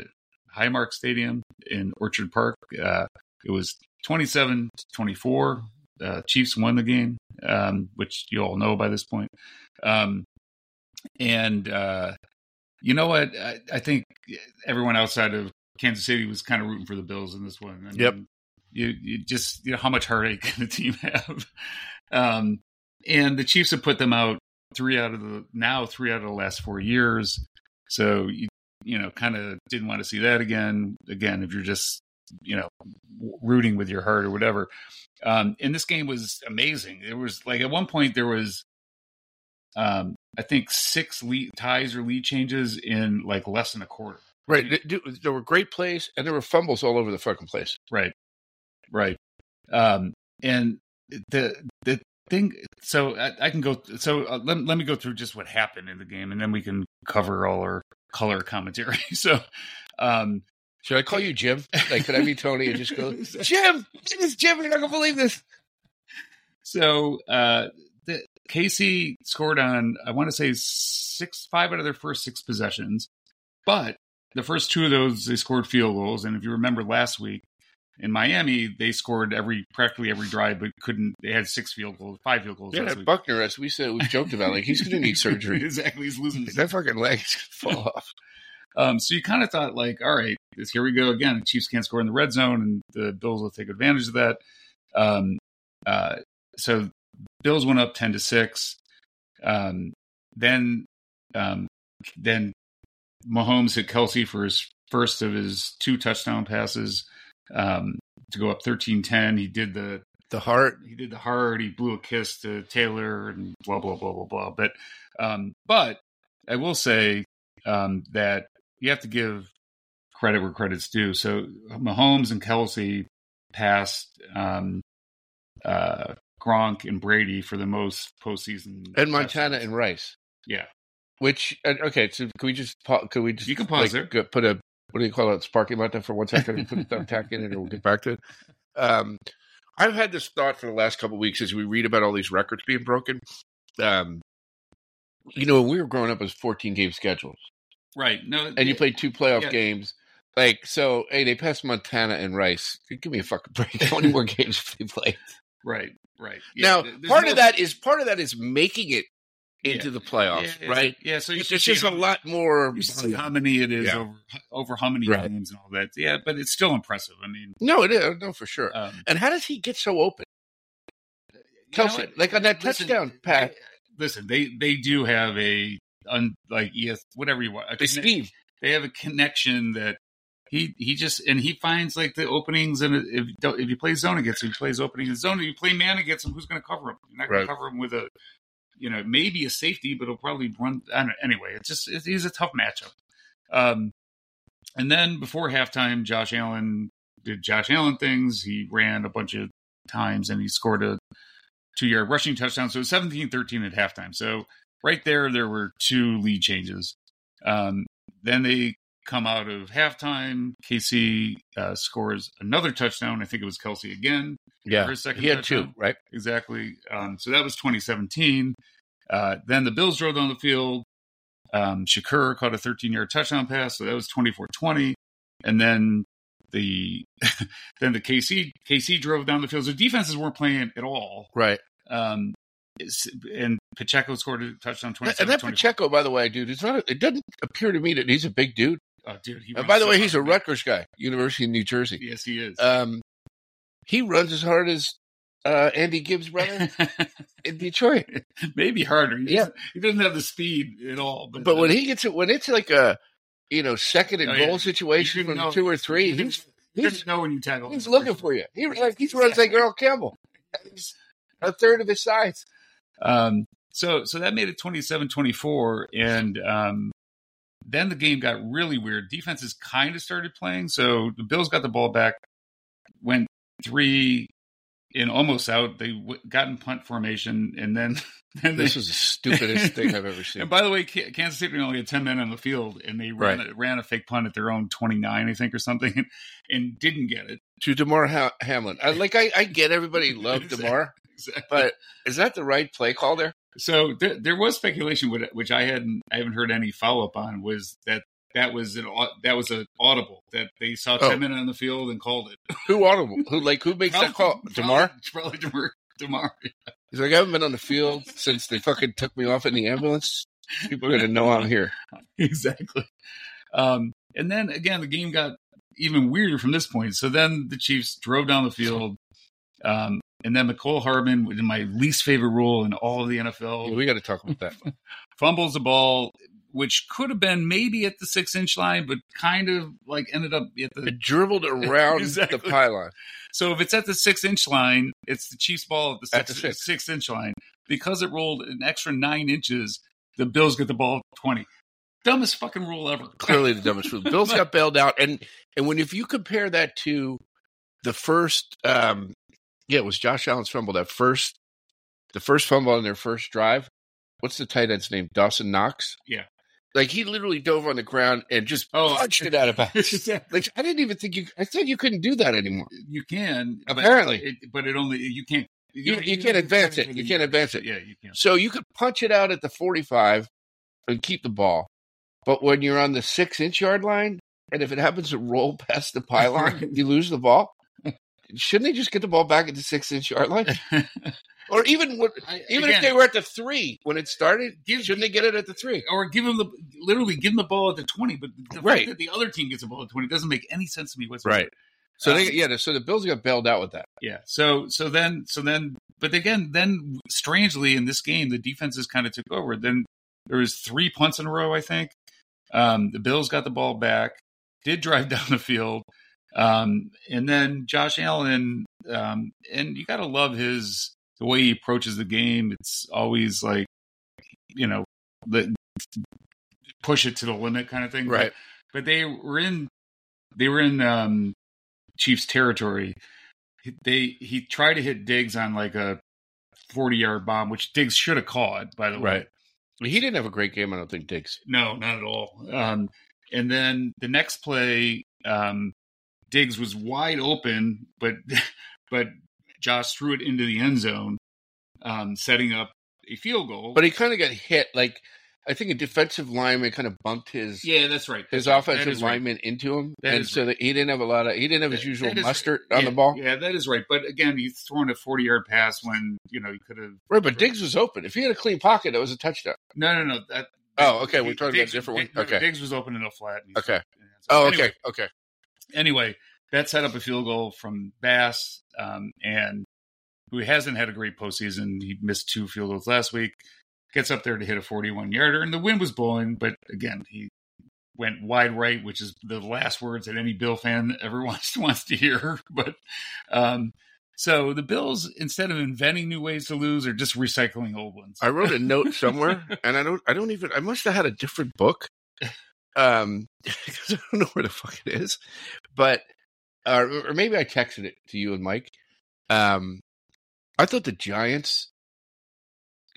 Highmark Stadium in Orchard Park. Uh, it was 27 to 24. Uh, Chiefs won the game, um, which you all know by this point. Um, and uh, you know what? I, I, think everyone outside of Kansas City was kind of rooting for the Bills in this one. I yep. you, you just you know how much heartache can the team have, um, and the Chiefs have put them out three out of the now three out of the last four years. So you you know kind of didn't want to see that again. Again, if you're just you know rooting with your heart or whatever. Um, and this game was amazing. It was like at one point there was, um, I think six lead ties or lead changes in like less than a quarter. Right. There were great plays and there were fumbles all over the fucking place. Right. Right. Um, and the the thing, so I, I can go. So uh, let let me go through just what happened in the game, and then we can cover all our color commentary. so, um, should I call you Jim? Like, could I be Tony and just go, Jim? It is Jim. You're not gonna believe this. So, uh, the KC scored on I want to say six, five out of their first six possessions, but the first two of those they scored field goals. And if you remember last week in Miami, they scored every practically every drive, but couldn't. They had six field goals, five field goals. Yeah, Butker, as we said, we joked about, like he's going to need surgery. exactly, he's losing that fucking leg is going to fall off. Um, so you kind of thought like, all right, this, here we go again. The Chiefs can't score in the red zone, and the Bills will take advantage of that. Um, uh, so Bills went up ten to six. Um, then, um, then Mahomes hit Kelce for his first of his two touchdown passes um, to go up 13-10. He did the the heart. He did the heart. He blew a kiss to Taylor and blah blah blah blah blah. But um, but I will say um, that you have to give credit where credit's due. So Mahomes and Kelce passed um, uh, Gronk and Brady for the most postseason. And Montana and Rice. Yeah. Which uh, okay? So can we just can we just you can pause like, there. Put a what do you call it? Sparking button for one second and put a thumbtack in it, and we'll get back to it. Um, I've had this thought for the last couple of weeks as we read about all these records being broken. Um, you know, when we were growing up, it was 14 game schedules. Right. No, and you played two playoff yeah. games. Like so, hey, they passed Montana and Rice. Give me a fucking break. How many more games have they played? Right. Right. Yeah, now, part no... of that is part of that is making it into yeah. the playoffs, yeah, right? Yeah, so it's just a lot more. You see how many it is over over how many right. games and all that. Yeah, but it's still impressive. I mean, no, it is no for sure. Um, and how does he get so open? Like on that listen, touchdown pass. Listen, they they do have a un, like yes, whatever you want. They speed. They have a connection that he he just and he finds like the openings and if if you play zone against him, he plays opening in zone. If you play man against him, who's going to cover him? You're not going right. to cover him with a you know maybe a safety, but he'll probably run. I don't, anyway, it's just it's, he's a tough matchup. Um, and then before halftime, Josh Allen did Josh Allen things. He ran a bunch of times and he scored a two yard rushing touchdown. So 17 13 at halftime. So right there, there were two lead changes. Um, then they come out of halftime. KC uh, scores another touchdown. I think it was Kelce again. Yeah, his second. He had touchdown. two, right? Exactly. Um, so that was 2017. Uh, then the Bills drove down the field. Um, Shakir caught a 13 yard touchdown pass, so that was 24-20. And then the then the KC KC drove down the field. So defenses weren't playing at all. Right. Um, and Pacheco scored a touchdown. And that Pacheco, by the way, dude, it's not. It doesn't appear to me that he's a big dude. Oh, dude. Uh, by the way, he's a Rutgers guy, University of New Jersey. Yes, he is. Um, he runs as hard as uh, Andy Gibbs' brother in Detroit. Maybe harder. He yeah, he doesn't have the speed at all. But, but when he gets it, when it's like a you know second and oh, goal yeah. situation from know, two or three, he's he's know when you tackle. He's looking for you. He like he runs like Earl Campbell. He's a third of his size. Um, so so that made it 27-24 and um, then the game got really weird. Defenses kind of started playing. So the Bills got the ball back, went three in almost out. They w- got in punt formation, and then, then this they, was the stupidest thing I've ever seen. And by the way, Kansas City only had ten men on the field, and they ran, right. a, ran a fake punt at their own twenty nine, I think, or something, and, and didn't get it to Damar ha- Hamlin. I, like I, I get everybody loved exactly. Damar, exactly. but is that the right play call there? So th- there was speculation, which I hadn't, I haven't heard any follow up on, was that that was an that was an audible that they saw ten men on the field and called it. Who audible? Who like who makes probably, that call? Damar? Probably, probably Damar. Damar. He's like, I haven't been on the field since they fucking took me off in the ambulance People are going to know I'm here. exactly. Um, and then again, the game got even weirder from this point. So then the Chiefs drove down the field. Um, and then Mecole Hardman, in my least favorite rule in all of the NFL, Yeah, we got to talk about that. fumbles the ball, which could have been maybe at the six inch line, but kind of like ended up at the. It dribbled around Exactly. the pylon. So if it's at the six inch line, it's the Chiefs' ball at the At six, the six. six inch line. Because it rolled an extra nine inches, the Bills get the ball at 20. Dumbest fucking rule ever. Clearly the dumbest rule. Bills got bailed out, and and when if you compare that to the first, um, yeah, it was Josh Allen's fumble that first, the first fumble on their first drive. What's the tight end's name? Dawson Knox. Yeah. Like he literally dove on the ground and just Oh, punched it out of bounds. Like I didn't even think you. I thought you couldn't do that anymore. You can. but Apparently. It, but it only, you can't. You, you can't advance it. You can't advance it. Yeah, you can't. So you could punch it out at the 45 and keep the ball. But when you're on the six inch yard line, and if it happens to roll past the pylon, you lose the ball. Shouldn't they just get the ball back at the six inch yard line? Or even I- even again, if they were at the three when it started, Give- shouldn't they get it at the three? or give them the literally give them the ball at the 20, but the Right. fact that the other team gets the ball at 20 doesn't make any sense to me whatsoever. Right. So Um, they yeah, so the Bills got bailed out with that. Yeah. So so then so then but again then strangely in this game the defenses kind of took over. Then there was three punts in a row I think. Um, the Bills got the ball back, did drive down the field, um, and then Josh Allen um, and you got to love his the way he approaches the game. It's always like you know the push it to the limit kind of thing. Right. but they were in they were in um Chiefs territory. He- They he tried to hit Diggs on like a forty yard bomb, which Diggs should have caught. By the way, Right. He didn't have a great game, I don't think, Diggs. no, not at all. Um, and then the next play, um, Diggs was wide open, but but Josh threw it into the end zone, um, setting up a field goal. But he kind of got hit. Like I think a defensive lineman kind of bumped his yeah, that's right. his right. That offensive right. lineman into him, That and so that he didn't have a lot of he didn't have his usual mustard on yeah, the ball. Yeah, that is right. But again, he's throwing a forty yard pass when you know he could have. Right, but Diggs was open. If he had a clean pocket, it was a touchdown. No, no, no. That. Oh, okay, we're Diggs- talking about a different one. Diggs- Okay. Diggs was open in a flat. and he- Okay. So Oh, anyway- okay, okay. Anyway, that set up a field goal from Bass, um, and who hasn't had a great postseason. He missed two field goals last week. Gets up there to hit a 41 yarder, and the wind was blowing, but again, he went wide right, which is the last words that any Bill fan ever wants wants to hear. But um, so the Bills, instead of inventing new ways to lose, are just recycling old ones. I wrote a note somewhere, and I don't, I don't even, I must have had a different book, um, I don't know where the fuck it is, but, uh, or maybe I texted it to you and Mike. Um, I thought the Giants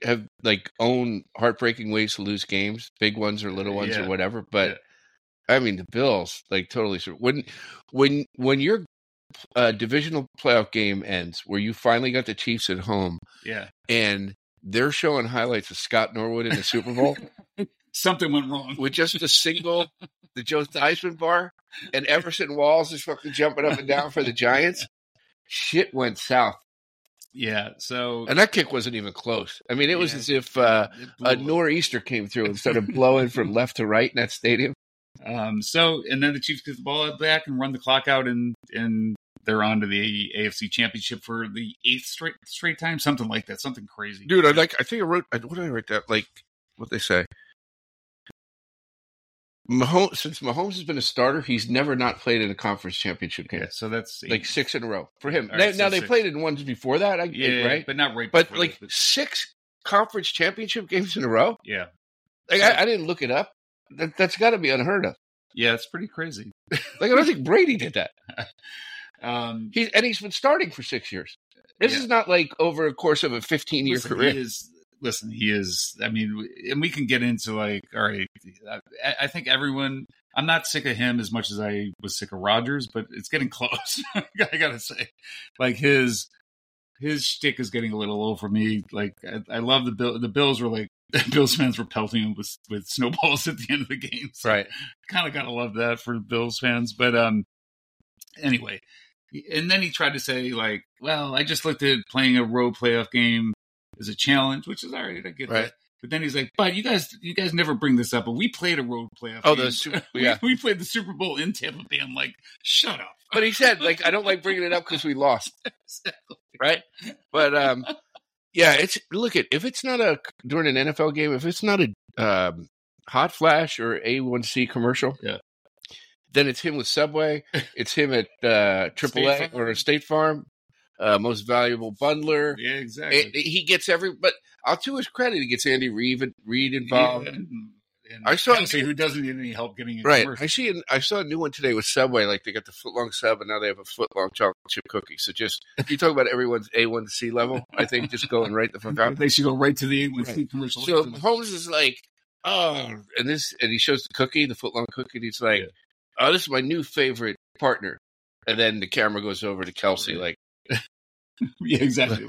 have like own heartbreaking ways to lose games, big ones or little ones Yeah. or whatever. But I mean, the Bills like totally when when when your uh, divisional playoff game ends, where you finally got the Chiefs at home yeah, and they're showing highlights of Scott Norwood in the Super Bowl something went wrong. with just a single, the Joe Theismann bar, and Everson Walls is fucking jumping up and down for the Giants. Shit went south, Yeah, so and that kick wasn't even close. I mean, it was Yeah. as if uh, a nor'easter came through and started blowing from left to right in that stadium. Um, so, and then the Chiefs get the ball back and run the clock out, and and they're on to the AFC Championship for the eighth straight straight time, something like that, something crazy. Dude, I like. I think I wrote. What did I write that? Like what they say. Mahomes, since Mahomes has been a starter, he's never not played in a conference championship game. yeah, so that's Like six in a row for him. All now, right, now so they six. played in ones before that, I, yeah, right? but not right. But like this, but- six conference championship games in a row. yeah, Like So- I, I didn't look it up. That, that's got to be unheard of. yeah, it's pretty crazy. Like I don't think Brady did that. Um, He and he's been starting for six years. This Yeah. is not like over a course of a fifteen year career. He is, listen, he is. I mean, and we can get into like, all right. I, I think everyone. I'm not sick of him as much as I was sick of Rodgers, but it's getting close. I gotta say, like his his shtick is getting a little old for me. Like I, I love the bill. The Bills were like Bills fans were pelting him with with snowballs at the end of the game. So right. kind of gotta love that for Bills fans. But um, anyway, and then he tried to say like, well, I just looked at playing a road playoff game as a challenge, which is all right. I get Right. that. But then he's like, "But you guys, you guys never bring this up, but we played a road playoff. Oh, game. the Super- we, yeah. we played the Super Bowl in Tampa Bay." I'm like, "Shut up." But he said, like, I don't like bringing it up because we lost, right? But um, yeah, it's look at if it's not a during an NFL game, if it's not a um, hot flash or A1C commercial, Yeah. then it's him with Subway, it's him at uh, AAA Farm. or State Farm, uh, most valuable bundler. Yeah, exactly. It- it- he gets every, but I'll to his credit, he gets Andy Reid, Reid involved. Yeah, and, and I saw- Kelce, who doesn't need any help getting a Right. commercial. I see. An, I saw a new one today with Subway. Like they got the foot long sub, and now they have a foot long chocolate chip cookie. So just you talk about everyone's A one to C level. I think just going right the fuck out. They should go right to the A1C Right. commercial. So Holmes is like, oh, and this, and he shows the cookie, the foot long cookie. And he's like, Yeah. oh, this is my new favorite partner. And then the camera goes over to Kelce, like, yeah, exactly.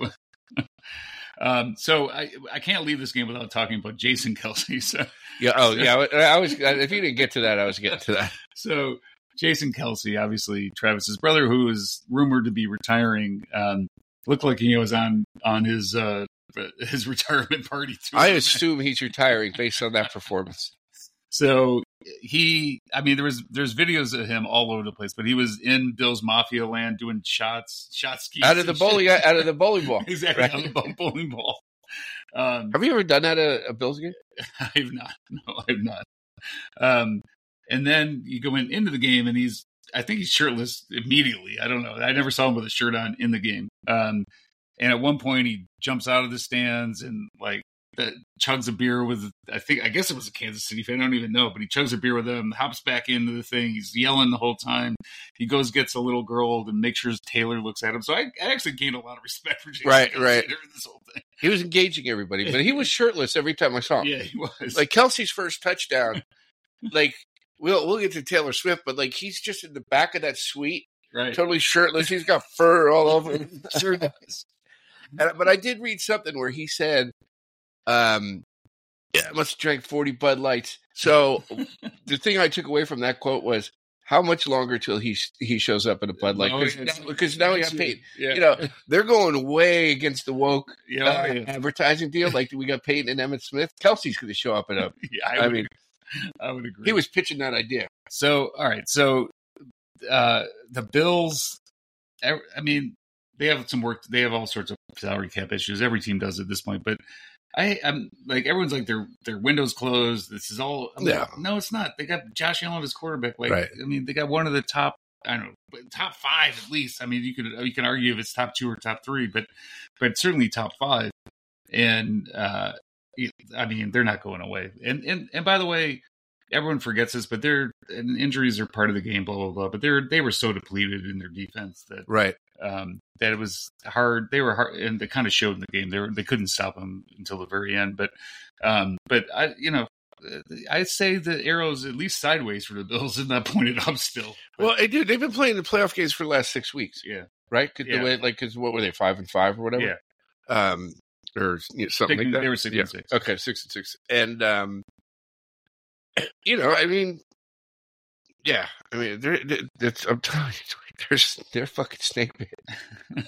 um, so I I can't leave this game without talking about Jason Kelce. So yeah, oh yeah. I, I was if you didn't get to that, I was getting to that. so Jason Kelce, obviously Travis's brother, who is rumored to be retiring, um, looked like he was on on his uh, his retirement party. Too. I assume he's retiring based on that performance. So he, I mean, there was there's videos of him all over the place, but he was in Bill's Mafia land doing shots, shot skis Out of the bowling, shit. out of the bowling ball. exactly Right. out of the bowling ball. Um, Have you ever done that at a Bills game? I've not. No, I've not. Um, and then you go in, into the game, and he's, I think he's shirtless immediately. I don't know. I never saw him with a shirt on in the game. Um, and at one point, he jumps out of the stands and like that chugs a beer with, I think, I guess it was a Kansas City fan. I don't even know, but he chugs a beer with them, hops back into the thing. He's yelling the whole time. He goes, gets a little girl and makes sure Taylor looks at him. So I, I actually gained a lot of respect for Jason Right, Kelce right. during this whole thing. He was engaging everybody, but he was shirtless every time I saw him. Yeah, he was. Like Kelce's first touchdown, like we'll we'll get to Taylor Swift, but like he's just in the back of that suite, right. totally shirtless. He's got fur all over him. Sure does. And, but I did read something where he said, um, yeah, I must have drank 40 Bud Lights. So the thing I took away from that quote was how much longer till he he shows up in a Bud Light? Oh, Because now, because now he got paid. Yeah. You know, they're going way against the woke yeah, uh, yeah. advertising deal. Like we got Peyton and Emmett Smith. Kelce's going to show up in a. Yeah, I, I would mean. I would agree. he was pitching that idea. so. All right, so uh, the Bills. I mean, they have some work. They have all sorts of salary cap issues. Every team does at this point, but. I, I'm like everyone's like their their windows closed. This is all. I'm like, Yeah. no, it's not. They got Josh Allen as quarterback. Like, Right. I mean, they got one of the top. I don't know, top five at least. I mean, you could you can argue if it's top two or top three, but but certainly top five. And uh, I mean, they're not going away. And and and by the way, everyone forgets this, but they're injuries are part of the game. Blah blah blah. But they're they were so depleted in their defense that Right. Um, that it was hard. They were hard, and they kind of showed in the game. They were they couldn't stop them until the very end. But um, but I you know. I'd say the arrows at least sideways for the Bills and not pointed up still. But, Well, dude, they've been playing the playoff games for the last six weeks, yeah, right? 'Cause Yeah. The way, like, because what were they, five and five or whatever? yeah. Um, or you know, something Six- like that. they were six yeah. and six. Okay, six and six, and um, you know, I mean, yeah, I mean, they're, they're, that's, I'm telling you, they're they're fucking snake bit.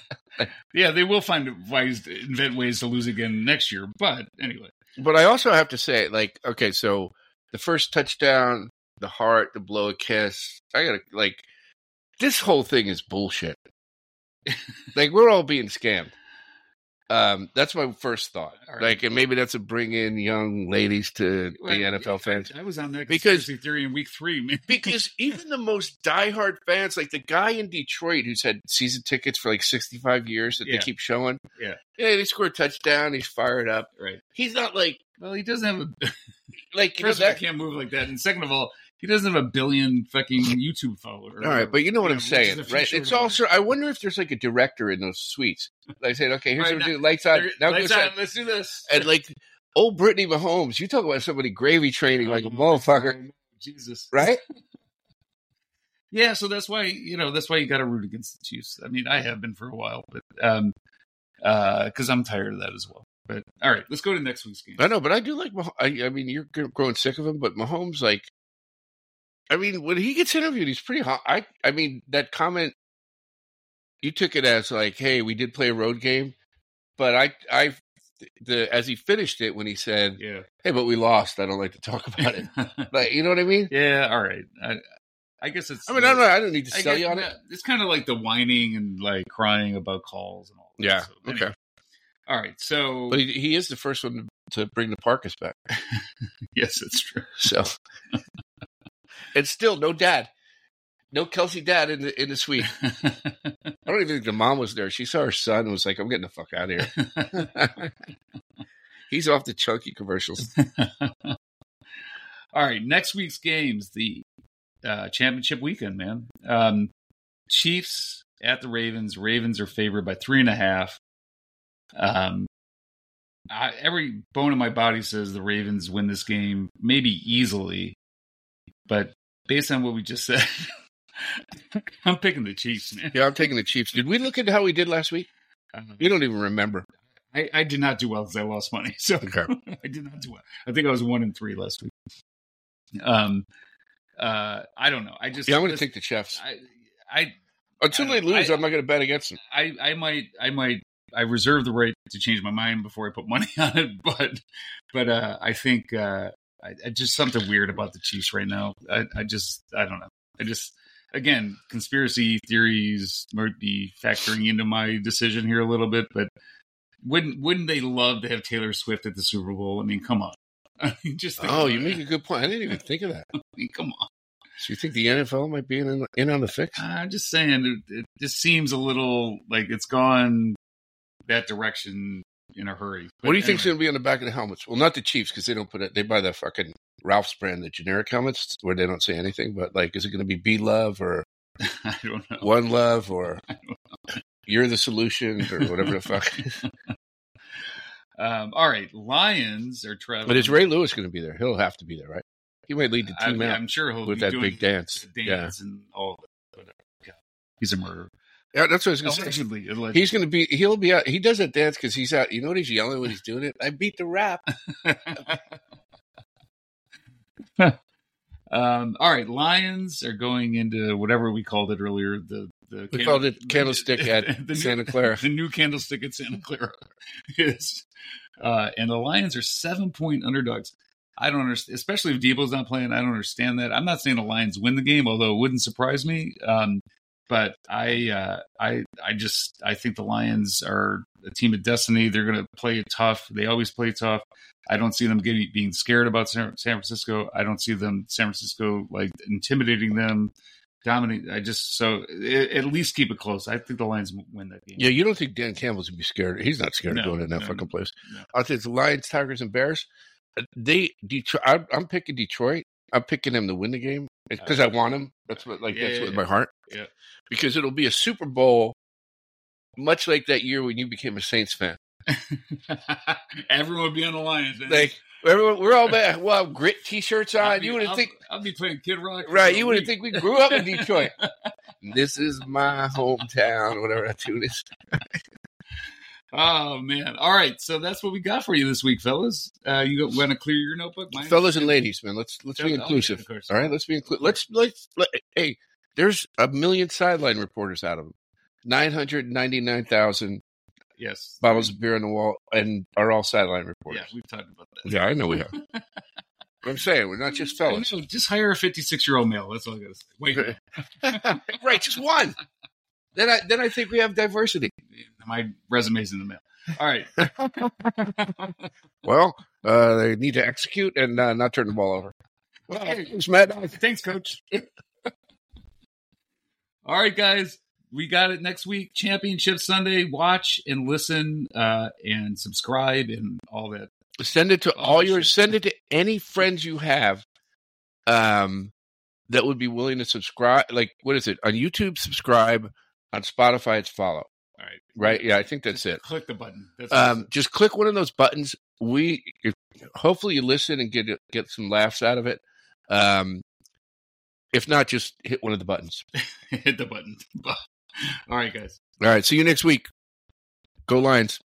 Yeah, they will find ways, to invent ways to lose again next year. But anyway, But I also have to say, like, okay, so the first touchdown, the heart, the blow a kiss. I gotta like, this whole thing is bullshit. like we're all being scammed. Um, that's my first thought. Right. Like, and maybe that's a bring in young ladies to the NFL fans. I was on that Because- theory in week three. Man. Because even the most diehard fans, like the guy in Detroit who's had season tickets for like 65 years that Yeah. they keep showing. Yeah. Yeah, they score a touchdown. He's fired up. right. He's not like, Well, he doesn't have a. like, know, First of all, that, can't move like that, and second of all, he doesn't have a billion fucking YouTube followers. All right, but you know what Yeah, I'm saying, right? It's of also I wonder if there's like a director in those suites. Like saying, okay, here's Right, what we now- do. Lights on. Now lights go on, let's do this. And like old Brittany Mahomes, you talk about somebody gravy training like a Oh, motherfucker, Jesus. right? Yeah, so that's why you know that's why you got to root against the Chiefs. I mean, I have been for a while, but um, uh, because I'm tired of that as well. But all right, let's go to next week's game. I know, but I do like. Mah- I, I mean, you're growing sick of him, but Mahomes, like, I mean, when he gets interviewed, he's pretty hot. I, I mean, that comment, you took it as like, hey, we did play a road game, but I, I the as he finished it when he said, Yeah. "Hey, but we lost. I don't like to talk about it." but you know what I mean? yeah. All right. I, I guess it's. I mean, I don't know. I don't need to I sell guess- you on it. It's kind of like the whining and like crying about calls and all. that. Yeah. So, anyway. Okay. All right. So But he, he is the first one to bring the Parkas back. yes, it's true. So, and still no dad, no Kelce dad in the in the suite. I don't even think the mom was there. She saw her son and was like, "I'm getting the fuck out of here." He's off the chunky commercials. All right, next week's games, the uh, championship weekend, man. Um, Chiefs at the Ravens. Ravens are favored by three and a half. Um, I, every bone in my body says the Ravens win this game, maybe easily, but based on what we just said, I'm picking the Chiefs, man. Yeah, I'm taking the Chiefs. Did we look at how we did last week? Um, You don't even remember. I, I did not do well because I lost money. So Okay. I did not do well. I think I was one in three last week. Um, uh, I don't know. I just Yeah, I'm going to take the Chiefs. I, I, Until they lose, I- I'm not going to bet against them. I, I might, I might, I reserve the right to change my mind before I put money on it. But, but uh, I think uh, I, I just something weird about the Chiefs right now. I, I just, I don't know. I just, again, conspiracy theories might be factoring into my decision here a little bit, but wouldn't wouldn't they love to have Taylor Swift at the Super Bowl? I mean, come on. I mean, just think Oh, you it. make a good point. I didn't even think of that. I mean, come on. So you think the NFL might be in, in on the fix? I'm just saying, it, it just seems a little like it's gone that direction in a hurry. What do you think's going to be on the back of the helmets? Well, not the Chiefs because they don't put it. They buy the fucking Ralph's brand, the generic helmets where they don't say anything. But like, is it going to be B Love or I don't know. One Love or You're the Solution or whatever the fuck? Um, all right, Lions are traveling. but is Ray Lewis going to be there? He'll have to be there, right? He might lead the I, team out. I'm sure he'll with be that doing big dance. the Yeah. and all of it. Yeah, he's a murderer. Yeah, that's what I was going to say. Allegedly, allegedly. He's going to be. He'll be out. He does that dance because he's out. You know what he's yelling when he's doing it? I beat the rap. um, all right, Lions are going into whatever we called it earlier. The the We called it candlestick at the Santa Clara. The new candlestick at Santa Clara is, uh, and the Lions are seven point underdogs. I don't understand, especially if Deebo's not playing. I don't understand that. I'm not saying the Lions win the game, although it wouldn't surprise me. Um, but I, uh, I, I just, I think the Lions are a team of destiny. They're going to play tough. They always play tough. I don't see them getting being scared about San, San Francisco. I don't see them San Francisco like intimidating them, dominate. I just so at least keep it close. I think the Lions win that game. Yeah, you don't think Dan Campbell's gonna be scared? He's not scared No, of going in that no, fucking place. no. I think the Lions, Tigers, and Bears. Uh, They Detroit. I'm, I'm picking Detroit. I'm picking them to win the game because I want them. That's what like Yeah, that's yeah, what yeah. my heart. Yeah. Because it'll be a Super Bowl, much like that year when you became a Saints fan. Everyone would be on the Lions. Like everyone, we're all bad. have grit T-shirts on. be- You would I'll- think I'll be playing Kid Rock. right. You wouldn't think we grew up in Detroit. this is my hometown. Whatever that tune is. Oh man! All right, so that's what we got for you this week, fellas. Uh, you want to clear your notebook, Mine- fellas and ladies, man. Let's let's be oh, inclusive. All right, let's be inclusive. Let's let's let, hey. There's a million sideline reporters out of them. Nine hundred ninety nine thousand Yes, bottles of beer on the wall, and are all sideline Yeah, reporters. we've talked about that. Yeah, I know we have. I'm saying we're not just fellas, know, just hire a fifty-six-year-old male. That's all I got to say. Wait, right? Just one. Then I then I think we have diversity. my resume's in the mail. All right. Well, uh, they need to execute and uh, not turn the ball over. Well, thanks, Matt. Thanks, coach. All right, guys. We got it next week. Championship Sunday. Watch and listen uh, and subscribe and all that. Send it to Oh, all your. shit. Send it to any friends you have, um, that would be willing to subscribe. Like, what is it on YouTube? Subscribe on Spotify. It's follow. All right. Right? Yeah, I think that's Just it. Click the button. That's Um, just click one of those buttons. We if, hopefully you listen and get get some laughs out of it. Um, if not, just hit one of the buttons. Hit the button. All right, guys. All right. See you next week. Go Lions.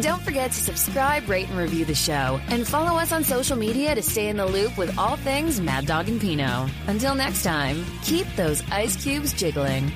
Don't forget to subscribe, rate, and review the show. And follow us on social media to stay in the loop with all things Mad Dog and Pino. Until next time, keep those ice cubes jiggling.